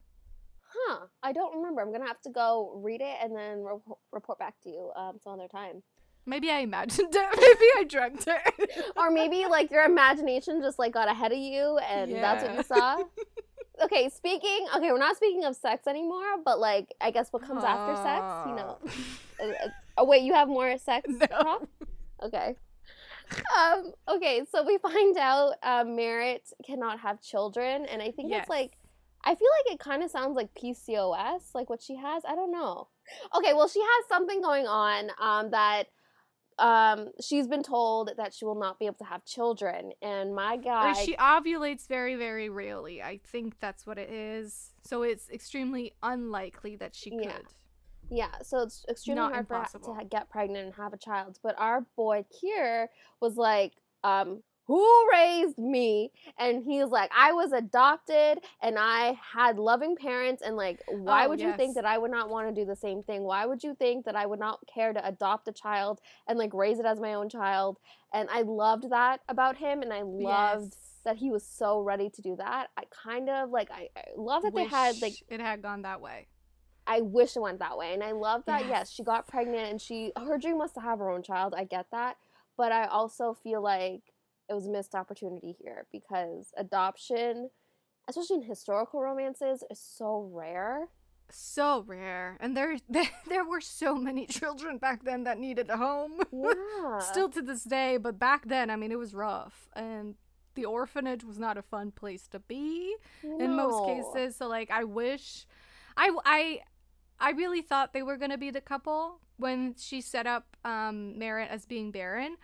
Huh. I don't remember. I'm gonna have to go read it and then re- report back to you um, some other time. Maybe I imagined it. <laughs> Maybe I dreamt it. <laughs> or maybe like your imagination just like got ahead of you and that's what you saw. <laughs> Okay, speaking. Okay, we're not speaking of sex anymore, but like I guess what comes after sex, you know. Uh, uh, oh wait, you have more sex No. Okay. Um. Okay, so we find out uh, Merritt cannot have children, and I think Yes. it's like I feel like it kind of sounds like PCOS, like what she has. I don't know. Okay, well she has something going on um, that um, she's been told that she will not be able to have children, and my guy. she ovulates very, very rarely. I think that's what it is. So it's extremely unlikely that she could. Yeah, Yeah, so it's extremely Not hard for her to get pregnant and have a child. But our boy Keir was like, um, who raised me? And he's like, I was adopted and I had loving parents. And like, why Oh, would you think that I would not want to do the same thing? Why would you think that I would not care to adopt a child and like raise it as my own child? And I loved that about him. And I loved Yes. that he was so ready to do that. I kind of like, I, I love that they had like it had gone that way. I wish it went that way. And I love that, yes. Yes. she got pregnant and she, her dream was to have her own child. I get that. But I also feel like it was a missed opportunity here because adoption, especially in historical romances, is so rare. So rare, and there, <laughs> there there were so many <laughs> children back then that needed a home. Yeah. <laughs> Still to this day, but back then, I mean, it was rough, and the orphanage was not a fun place to be in most cases. So, like, I wish, I, I, I really thought they were gonna be the couple when she set up um Merritt as being barren.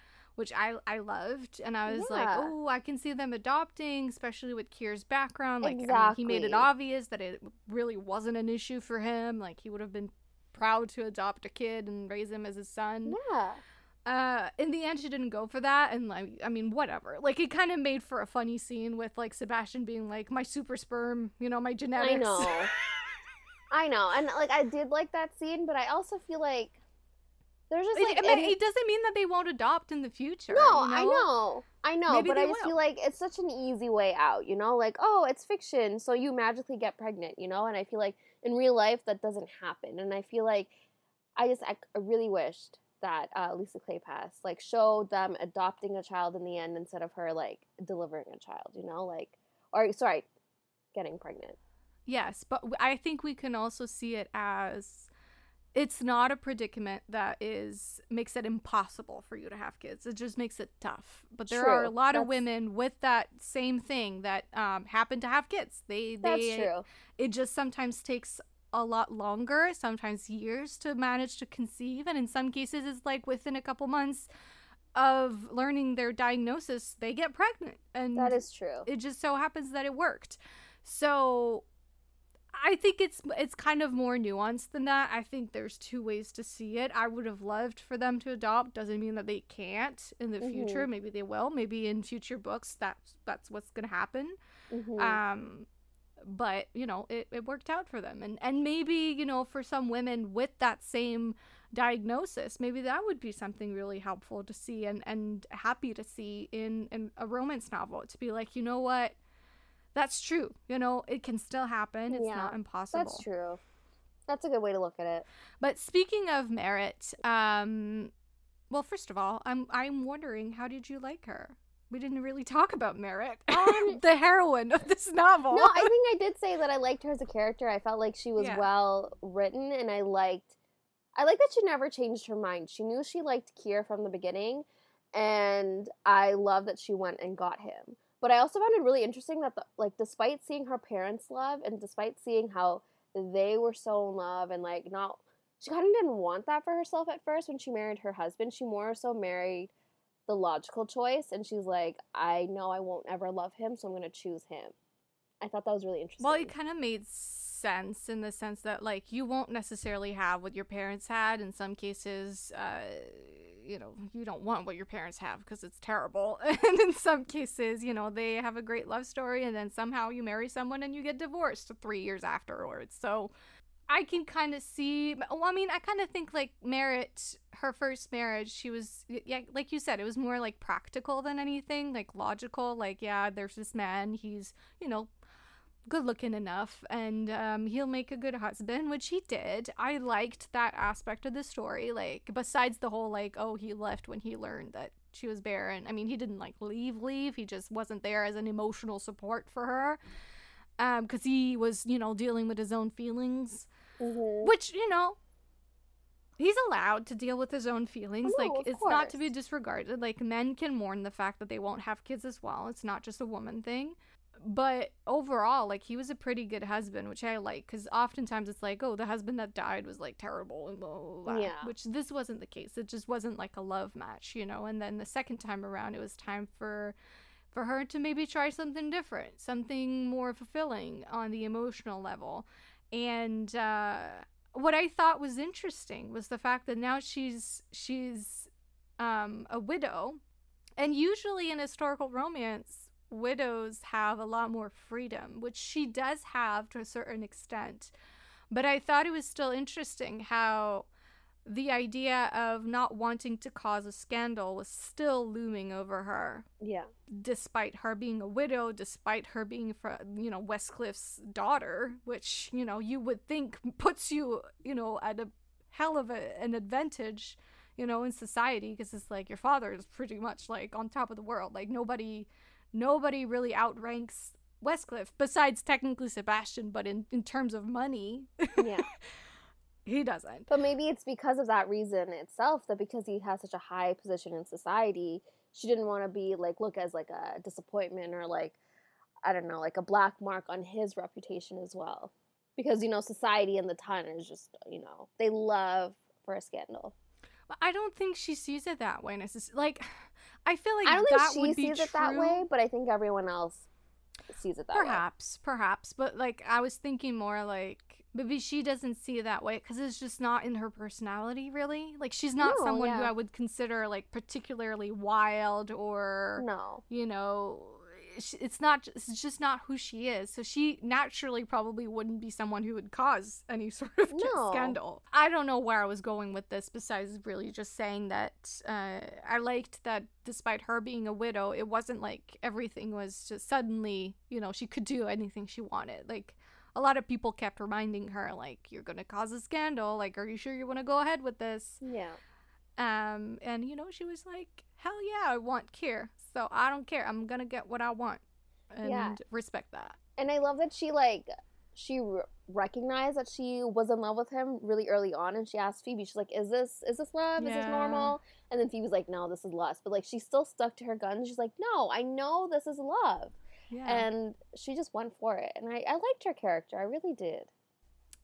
Which I I loved, and I was like, oh, I can see them adopting, especially with Keir's background. Like, I mean, he made it obvious that it really wasn't an issue for him. Like, he would have been proud to adopt a kid and raise him as his son. Yeah. Uh, in the end, she didn't go for that, and like, I mean, whatever. Like, it kind of made for a funny scene with like Sebastian being like, "My super sperm, you know, my genetics." I know. <laughs> I know. And like, I did like that scene, but I also feel like there's just It, like. I mean, it doesn't mean that they won't adopt in the future. No, you I know. I know, Maybe but I just will. feel like it's such an easy way out, you know? Like, oh, it's fiction, so you magically get pregnant, you know? And I feel like in real life that doesn't happen. And I feel like I just I really wished that uh, Lisa Kleypas like showed them adopting a child in the end instead of her like delivering a child, you know? Like or sorry, getting pregnant. Yes, but I think we can also see it as it's not a predicament that is makes it impossible for you to have kids. It just makes it tough. But there are a True. lot of women with that same thing that um, happen to have kids. They That's they true. it just sometimes takes a lot longer, sometimes years to manage to conceive, and in some cases it's like within a couple months of learning their diagnosis, they get pregnant. And That is true. it just so happens that it worked. So I think it's it's kind of more nuanced than that. I think there's two ways to see it. I would have loved for them to adopt. Doesn't mean that they can't in the future. Maybe they will. Maybe in future books that's that's what's gonna happen. Mhm. Um but you know it, it worked out for them and and maybe you know for some women with that same diagnosis maybe that would be something really helpful to see and and happy to see in in a romance novel to be like you know what that's true you know it can still happen it's Yeah, not impossible That's true. That's a good way to look at it. but speaking of Merritt um well first of all i'm i'm wondering how did you like her we didn't really talk about Merritt <laughs> Um, the heroine of this novel No, I <laughs> think I did say that I liked her as a character. I felt like she was Yeah. well written, and I liked, I like that she never changed her mind. She knew she liked Keir from the beginning, and I love that she went and got him. But I also found it really interesting that, the, like, despite seeing her parents' love and despite seeing how they were so in love and, like, not, she kind of didn't want that for herself at first when she married her husband. She more so married the logical choice, and she's like, I know I won't ever love him, so I'm going to choose him. I thought that was really interesting. Well, it kind of made sense in the sense that, like, you won't necessarily have what your parents had. In some cases, uh, you know, you don't want what your parents have because it's terrible. <laughs> and in some cases, you know, they have a great love story and then somehow you marry someone and you get divorced three years afterwards. So I can kind of see, well, I mean, I kind of think like Merritt, her first marriage, she was, yeah, like you said, it was more like practical than anything, like logical. Like, yeah, there's this man, he's, you know, good looking enough and um, he'll make a good husband which he did. I liked that aspect of the story like besides the whole like oh he left when he learned that she was barren. I mean he didn't like leave leave. He just wasn't there as an emotional support for her um because he was you know dealing with his own feelings Mhm. which you know he's allowed to deal with his own feelings. No, like it's not to be disregarded. Like men can mourn the fact that they won't have kids as well. It's not just a woman thing but overall like he was a pretty good husband which i like because oftentimes it's like oh the husband that died was like terrible and blah, blah, blah, Yeah. which this wasn't the case. It just wasn't like a love match you know? And then the second time around it was time for for her to maybe try something different something more fulfilling on the emotional level. And uh what i thought was interesting was the fact that now she's she's um a widow and usually in historical romance widows have a lot more freedom which she does have to a certain extent but i thought it was still interesting how the idea of not wanting to cause a scandal was still looming over her Yeah. despite her being a widow, despite her being, fr- you know, Westcliff's daughter, which, you know, you would think puts you, you know, at a hell of a, an advantage, you know, in society because it's like your father is pretty much like on top of the world. Like nobody, nobody really outranks Westcliff besides technically Sebastian, but in, in terms of money, Yeah. <laughs> he doesn't. But maybe it's because of that reason itself that because he has such a high position in society, she didn't want to be like look as like a disappointment or like I don't know, like a black mark on his reputation as well. Because you know, society in the ton is just you know they love for a scandal. But I don't think she sees it that way. Necess- like, <sighs> I feel like I don't that think she sees it that way, but I think everyone else sees it that way. perhaps perhaps but like i was thinking more like maybe she doesn't see it that way because it's just not in her personality really like she's not No, someone who i would consider like particularly wild or No. you know it's not it's just not who she is. So she naturally probably wouldn't be someone who would cause any <laughs> sort of No. scandal. I don't know where i was going with this besides really just saying that uh, i liked that despite her being a widow it wasn't like everything was just suddenly you know she could do anything she wanted. Like a lot of people kept reminding her like you're gonna cause a scandal. Like are you sure you want to go ahead with this? Yeah. um, and you know, she was like, "Hell yeah, I want Keir, so I don't care. I'm gonna get what I want, and Yeah. respect that." And I love that she like she r- recognized that she was in love with him really early on, and she asked Phoebe, she's like, "Is this is this love? Is this normal?" And then Phoebe's like, "No, this is lust." But like she still stuck to her guns. She's like, "No, I know this is love," Yeah. and she just went for it. And I I liked her character. I really did.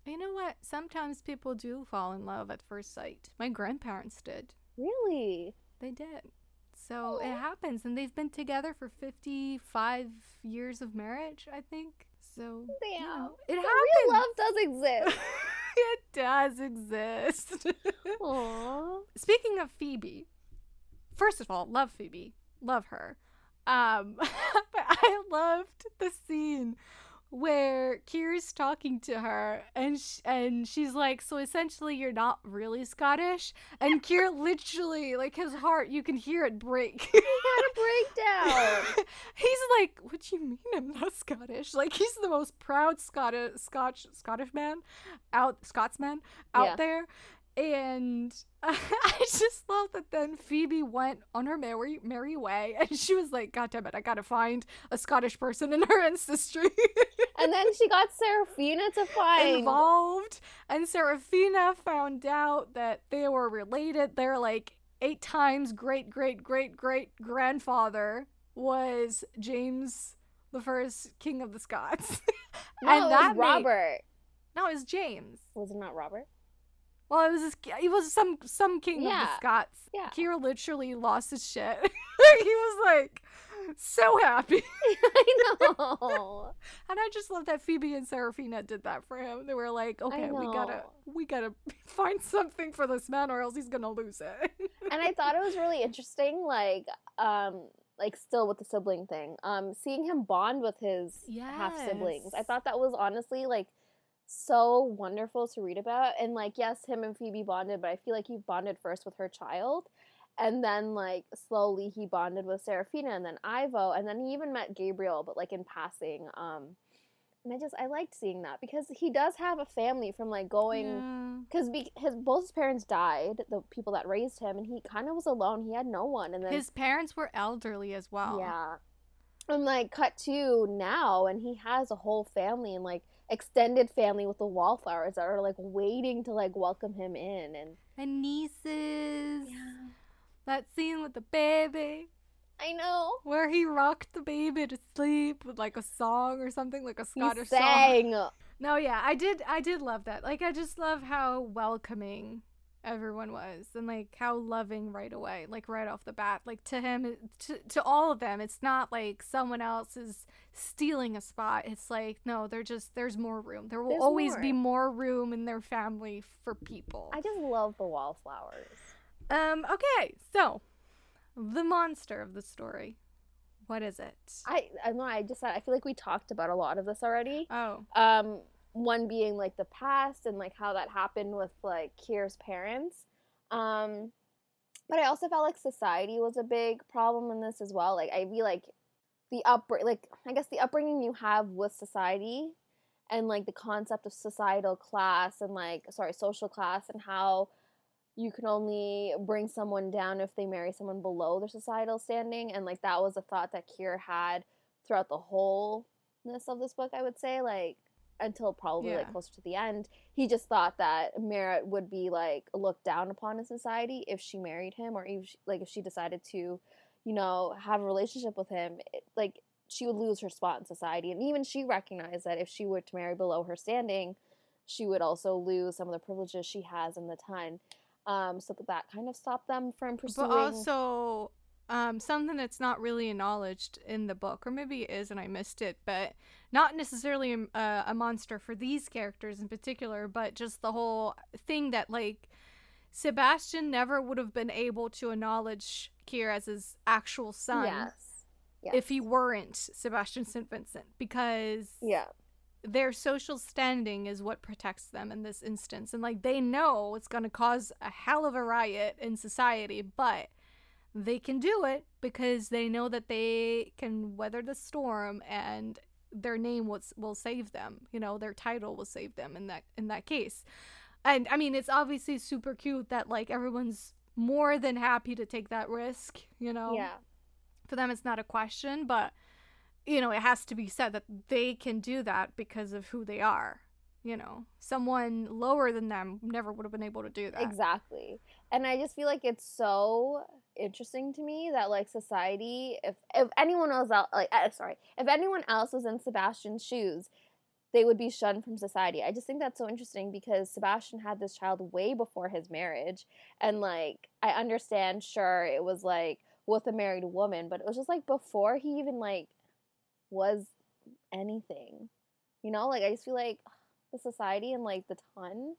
you know what? Sometimes people do fall in love at first sight. My grandparents did. Really. They did. So it happens, and they've been together for fifty-five years of marriage, I think. So you know, it happens. real love does exist. <laughs> it does exist. Aww. Speaking of Phoebe, first of all, love Phoebe, love her. Um, <laughs> but I loved the scene where Kira's talking to her, and sh- and she's like, "So essentially, you're not really Scottish." And Kira literally, like his heart, you can hear it break. <laughs> he Had a breakdown. <laughs> he's like, "What do you mean I'm not Scottish?" Like he's the most proud Scottish Scotch Scottish man out Scotsman out Yeah. there. And <laughs> I just love that then Phoebe went on her merry merry way <laughs> and she was like, God damn it, I gotta find a Scottish person in her <laughs> ancestry and then she got Seraphina to find. involved. And Seraphina found out that they were related. They're like eight times great great great great grandfather was James the first king of the Scots. No, and it that was made- Robert. no, it was James. Was it not Robert? Well, it was his, he was some some king of the Scots. Yeah. Kira literally lost his shit. <laughs> he was like so happy. <laughs> I know. <laughs> And I just love that Phoebe and Seraphina did that for him. They were like, okay, we gotta we gotta find something for this man or else he's gonna lose it. and I thought it was really interesting, like, um, like still with the sibling thing, um, seeing him bond with his half siblings. I thought that was honestly like so wonderful to read about. And like, yes, him and Phoebe bonded, but I feel like he bonded first with her child. And then, like, slowly he bonded with Seraphina and then Ivo. And then he even met Gabriel, but like in passing. Um, and I just, I liked seeing that because he does have a family from like going Yeah. because be- his both his parents died, the people that raised him, and he kind of was alone. He had no one, and then His parents were elderly as well. yeah, and like cut to now, and he has a whole family and like extended family with the wallflowers that are like waiting to like welcome him in, and And nieces. Yeah. That scene with the baby. I know Where he rocked the baby to sleep with like a song or something, like a Scottish song. No, yeah, I did. I did love that. Like, I just love how welcoming everyone was, and like how loving right away, like right off the bat. Like to him, to to all of them, it's not like someone else is stealing a spot. It's like no, they're just there's more room. There will There's always more. be more room in their family for people. I just love the wallflowers. Um. Okay, so the monster of the story. What is it? I I know I just I feel like we talked about a lot of this already. oh, um one being like the past and like how that happened with like Keir's parents. Um but I also felt like society was a big problem in this as well. Like I feel like the up like I guess the upbringing you have with society and like the concept of societal class and like sorry social class and how you can only bring someone down if they marry someone below their societal standing. And like that was a thought that Keir had throughout the wholeness of this book I would say. Like until probably Yeah. like closer to the end. He just thought that Merritt would be like looked down upon in society if she married him or if she, like if she decided to you know have a relationship with him it, like she would lose her spot in society. And even she recognized that if she were to marry below her standing she would also lose some of the privileges she has in the time um, so that kind of stopped them from pursuing but also um, something that's not really acknowledged in the book, or maybe it is and I missed it, but not necessarily um, uh, a monster for these characters in particular, but just the whole thing that like Sebastian never would have been able to acknowledge Keir as his actual son yes yes if he weren't Sebastian St. Vincent, because yeah their social standing is what protects them in this instance. And like they know it's going to cause a hell of a riot in society, but they can do it because they know that they can weather the storm and their name will, will save them. You know, their title will save them in that in that case. And I mean, it's obviously super cute that like everyone's more than happy to take that risk, you know yeah for them it's not a question but you know it has to be said that they can do that because of who they are you know someone lower than them never would have been able to do that Exactly. And I just feel like it's so interesting to me that like society if if anyone else out like uh, sorry, if anyone else was in Sebastian's shoes, they would be shunned from society. I just think that's so interesting because Sebastian had this child way before his marriage and like I understand sure it was like with a married woman, but it was just like before he even like was anything. You know, like I just feel like the society and like the ton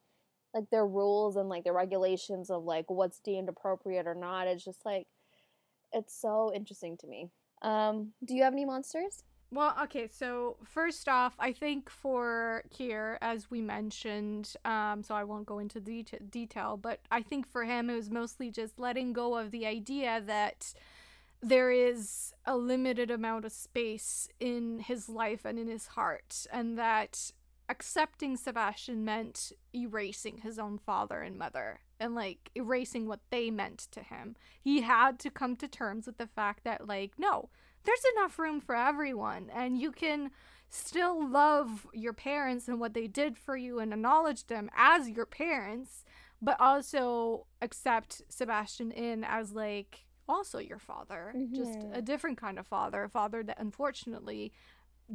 like their rules and like the regulations of like what's deemed appropriate or not it's just like it's so interesting to me. Um do you have any monsters? Well okay so first off i think for keir as we mentioned um so i won't go into det- detail but i think for him it was mostly just letting go of the idea that there is a limited amount of space in his life and in his heart, and that accepting Sebastian meant erasing his own father and mother and like erasing what they meant to him. He had to come to terms with the fact that, like, no, there's enough room for everyone, and you can still love your parents and what they did for you and acknowledge them as your parents, but also accept Sebastian in as like also your father, just Mhm. a different kind of father, a father that unfortunately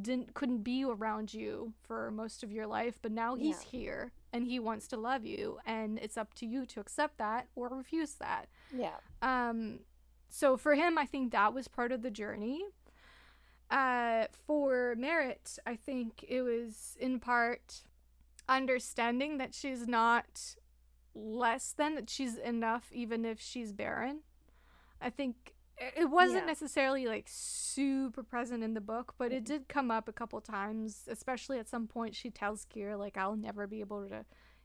didn't couldn't be around you for most of your life, but now he's Yeah. here and he wants to love you and it's up to you to accept that or refuse that. Yeah. Um so for him I think that was part of the journey. Uh for Merritt, I think it was in part understanding that she's not less than that she's enough even if she's barren. I think it wasn't Yeah. necessarily like super present in the book, but it did come up a couple times, especially at some point she tells Keir like I'll never be able to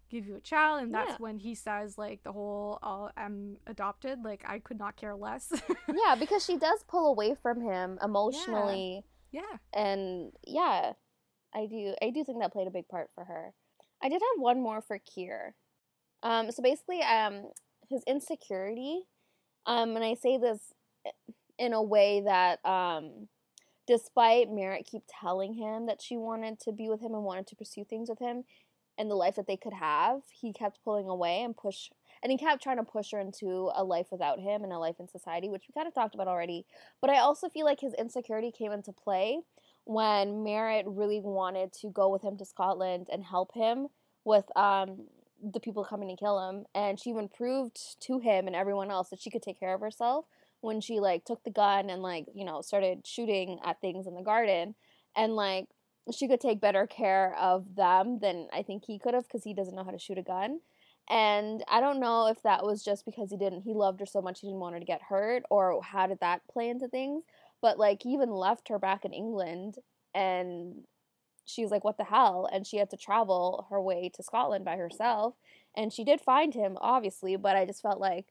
give you a child and that's Yeah. when he says like the whole oh, I'm adopted, like I could not care less. <laughs> Yeah, because she does pull away from him emotionally yeah. and yeah, I do I do think that played a big part for her. I did have one more for Keir. Um so basically um his insecurity um and I say this in a way that um despite Merritt keep telling him that she wanted to be with him and wanted to pursue things with him and the life that they could have, he kept pulling away and push and he kept trying to push her into a life without him and a life in society, which we kind of talked about already. But I also feel like his insecurity came into play when Merritt really wanted to go with him to Scotland and help him with um, the people coming to kill him. And she even proved to him and everyone else that she could take care of herself when she like took the gun and like you know started shooting at things in the garden and like she could take better care of them than I think he could have because he doesn't know how to shoot a gun. And I don't know if that was just because he didn't he loved her so much he didn't want her to get hurt or how did that play into things. But like he even left her back in England and she's like, What the hell? And she had to travel her way to Scotland by herself. And she did find him, obviously, but I just felt like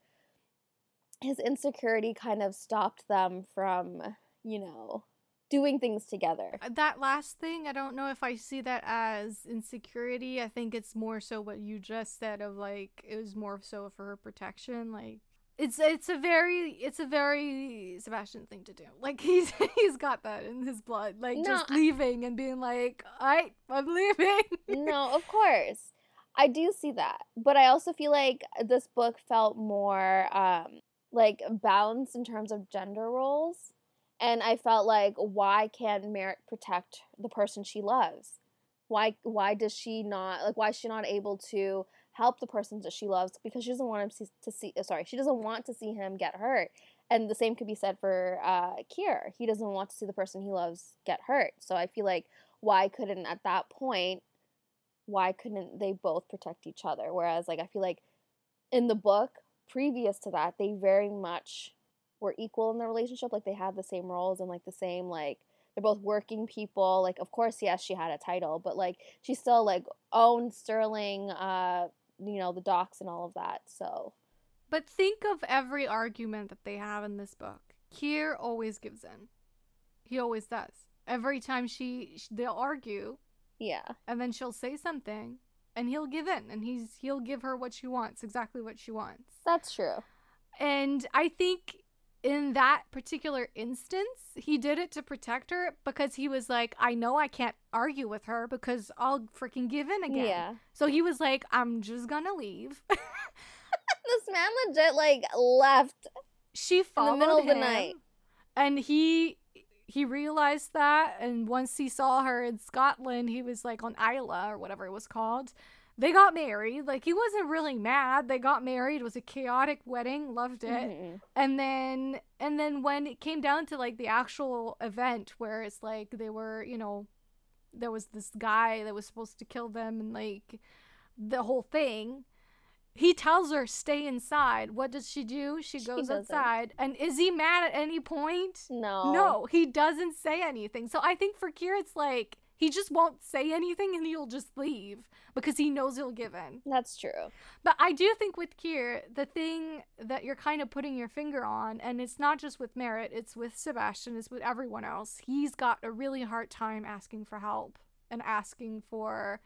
his insecurity kind of stopped them from, you know, doing things together. Uh, That last thing, I don't know if I see that as insecurity. I think it's more so what you just said of like it was more so for her protection. Like it's it's a very it's a very Sebastian thing to do. <laughs> Like he's he's got that in his blood. Like No, just leaving and being like, I I'm leaving. <laughs> no, of course. I do see that. But I also feel like this book felt more um like balanced in terms of gender roles. And I felt like why can't Merritt protect the person she loves? Why why does she not like why is she not able to help the person that she loves because she doesn't want him to see, to see sorry, she doesn't want to see him get hurt. And the same could be said for uh Keir. He doesn't want to see the person he loves get hurt. So I feel like why couldn't at that point why couldn't they both protect each other? Whereas, like, I feel like in the book, previous to that, they very much were equal in their relationship. Like, they had the same roles and, like, the same, like, they're both working people. Like, of course, yes, she had a title, but, like, she still, like, owned Sterling, uh, you know, the docks and all of that. So, But think of every argument that they have in this book. Keir always gives in. He always does. Every time she, they'll argue, yeah. and then she'll say something, and he'll give in, and he's he'll give her what she wants, exactly what she wants. That's true. And I think in that particular instance, he did it to protect her because he was like, I know I can't argue with her because I'll freaking give in again. Yeah. So he was like, I'm just gonna leave. <laughs> This man legit, like, left. she followed middle of the night. and he he realized that and once he saw her in Scotland he was like on Islay or whatever it was called. They got married. Like he wasn't really mad. They got married. It was a chaotic wedding. Loved it. Mhm. and then and then when it came down to like the actual event where it's like they were you know there was this guy that was supposed to kill them and like the whole thing he tells her stay inside what does she do she She goes doesn't. outside and is he mad at any point No. no he doesn't say anything so i think for Keir it's like he just won't say anything and he'll just leave because he knows he'll give in That's true. but I do think with Keir, the thing that you're kind of putting your finger on, and it's not just with Merritt, it's with Sebastian, it's with everyone else. He's got a really hard time asking for help and asking for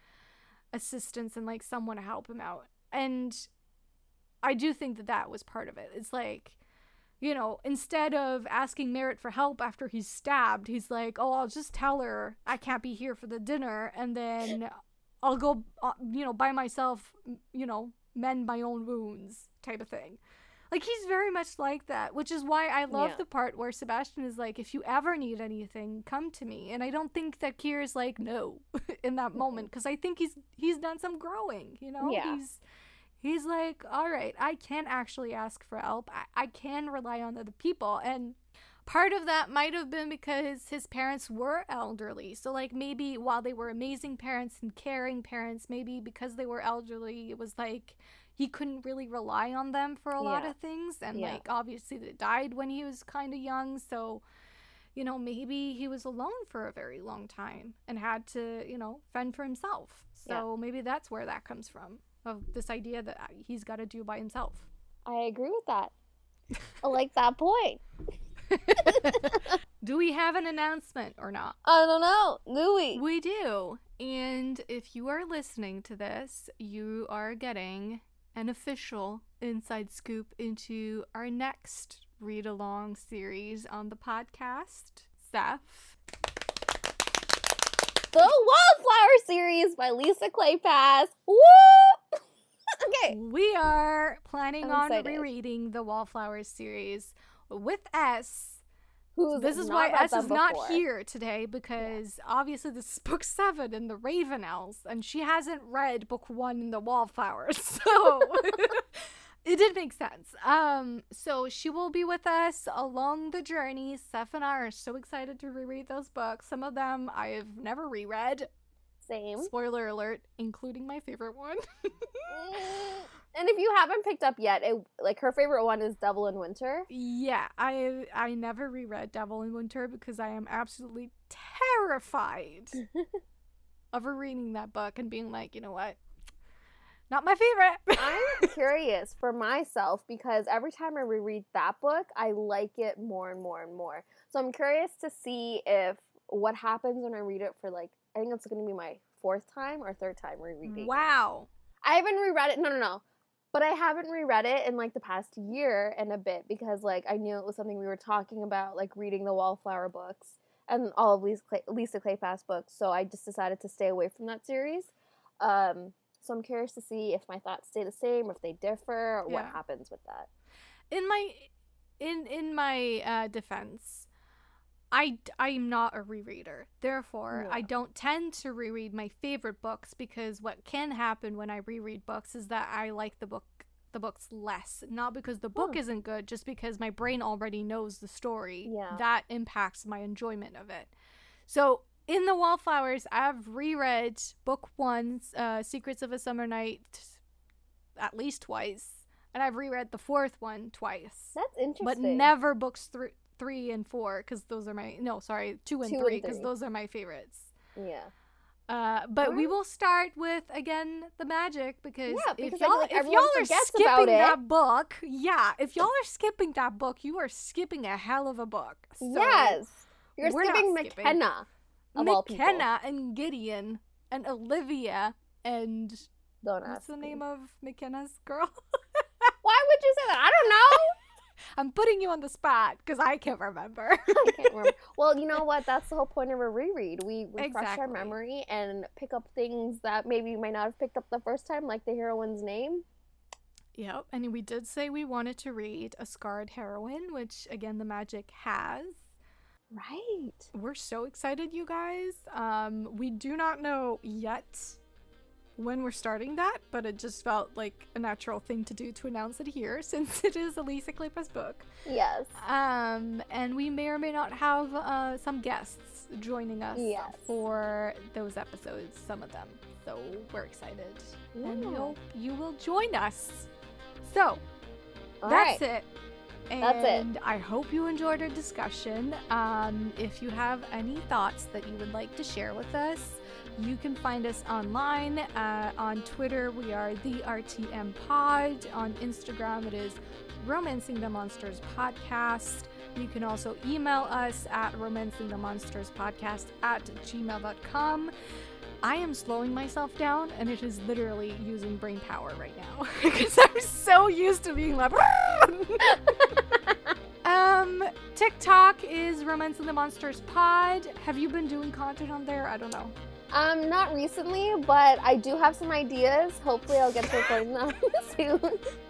assistance and like someone to help him out. And I do think that that was part of it. It's like, you know, instead of asking Merritt for help after he's stabbed, he's like, oh, I'll just tell her I can't be here for the dinner and then I'll go, uh, you know, by myself, you know, mend my own wounds type of thing. Like he's very much like that, which is why I love Yeah. the part where Sebastian is like, "If you ever need anything, come to me." And I don't think that Keir is like, "No," <laughs> in that moment because I think he's he's done some growing. You know, Yeah. he's he's like, "All right, I can actually ask for help. I, I can rely on other people." And part of that might have been because his parents were elderly. So like maybe while they were amazing parents and caring parents, maybe because they were elderly, it was like he couldn't really rely on them for a lot Yeah. of things and Yeah. like obviously they died when he was kind of young so you know maybe he was alone for a very long time and had to you know fend for himself so maybe that's where that comes from of this idea that uh, he's got to do by himself I agree with that. <laughs> I like that point. do we have an announcement or not I don't know. Do we? We do. And if you are listening to this, you are getting an official inside scoop into our next read along series on the podcast. Seth. The Wallflower series by Lisa Kleypas. Woo! <laughs> okay. We are planning I'm on excited. rereading the Wallflower series with S. Who's This is why S is not here today because obviously this is <laughs> book seven in the Ravenels, and she hasn't read book one in the Wallflowers, <laughs> so <laughs> it did make sense. Um, so she will be with us along the journey. Seth and I are so excited to reread those books. Some of them I have never reread. Same. Spoiler alert, including my favorite one. And if you haven't picked up yet, it, like her favorite one is Devil in Winter. Yeah, I I never reread Devil in Winter because I am absolutely terrified <laughs> of rereading that book and being like, you know what? Not my favorite. I'm <laughs> curious for myself because every time I reread that book, I like it more and more and more. So I'm curious to see if what happens when I read it for like I think it's going to be my fourth time or third time rereading. wow. I haven't reread it. No, no, no. But I haven't reread it in like the past year and a bit because like I knew it was something we were talking about, like reading the Wallflower books and all of Lisa, Clay, Lisa Kleypas books. So I just decided to stay away from that series. Um, so I'm curious to see if my thoughts stay the same, or if they differ, or what happens with that. In my in in my uh, defense, I I'm not a rereader. Therefore, I don't tend to reread my favorite books because what can happen when I reread books is that I like the book the books less. Not because the book isn't good, just because my brain already knows the story. Yeah. That impacts my enjoyment of it. So in the Wallflowers, I've reread book one, uh, Secrets of a Summer Night, at least twice, and I've reread the fourth one twice That's interesting. but never books three, three and four because those are my no, sorry, two and Two three because those are my favorites. Yeah. Uh, but we will start with again the magic because, Yeah, if because I feel y'all like if y'all are skipping about that book, yeah, if y'all are skipping that book, you are skipping a hell of a book. So, yes. You're skipping skipping. McKenna. Of all. McKenna and Gideon and Olivia and Don't what's the me. name of McKenna's girl? <laughs> Why would you say that? I don't know. I'm putting you on the spot because I can't remember. I can't <laughs> remember. Well, you know what? That's the whole point of a reread. We refresh our memory and pick up things that maybe you might not have picked up the first time, like the heroine's name. Yep, and we did say we wanted to read a scarred heroine, which again the magic has. Right. We're so excited, you guys. Um, we do not know yet when we're starting that, but it just felt like a natural thing to do to announce it here, <laughs> since it is Elisa Lisa Kleypas book. Yes. Um, and we may or may not have uh, some guests joining us Yes. for those episodes, some of them. So we're excited, and Yeah. we hope you will join us. So All that's right. it. That's it. I hope you enjoyed our discussion. Um, if you have any thoughts that you would like to share with us, you can find us online. Uh, on Twitter, we are the RTM Pod. On Instagram, it is Romancing the Monsters Podcast. You can also email us at romancingthemonsterspodcast at gmail.com. I am slowing myself down, and it is literally using brain power right now <laughs> because I'm so used to being like. <laughs> um, TikTok is Romancing the Monsters Pod. Have you been doing content on there? I don't know. Um, not recently, but I do have some ideas. Hopefully, I'll get to recording them <laughs> soon.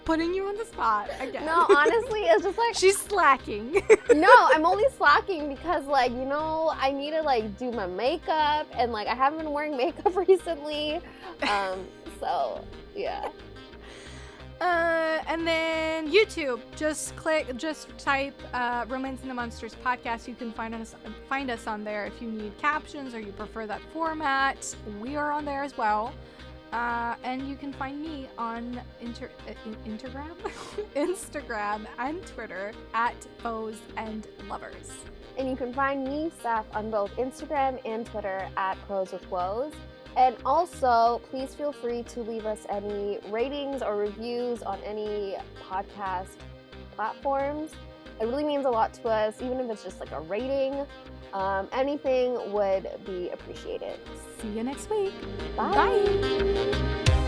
Putting you on the spot again. No, honestly, it's just like <laughs> she's slacking. no, <laughs> I'm only slacking because, like, you know, I need to like do my makeup, and like I haven't been wearing makeup recently. Um, so yeah. Uh, and then YouTube. Just click, just type uh, "Romancing the Monsters" podcast. You can find us find us on there if you need captions or you prefer that format. We are on there as well. Uh, and you can find me on inter- uh, Instagram, <laughs> Instagram and Twitter at foes and lovers. And you can find me, Steph, on both Instagram and Twitter at pros with woes. And also, please feel free to leave us any ratings or reviews on any podcast platforms. It really means a lot to us, even if it's just like a rating. Um, anything would be appreciated. See you next week. Bye. Bye.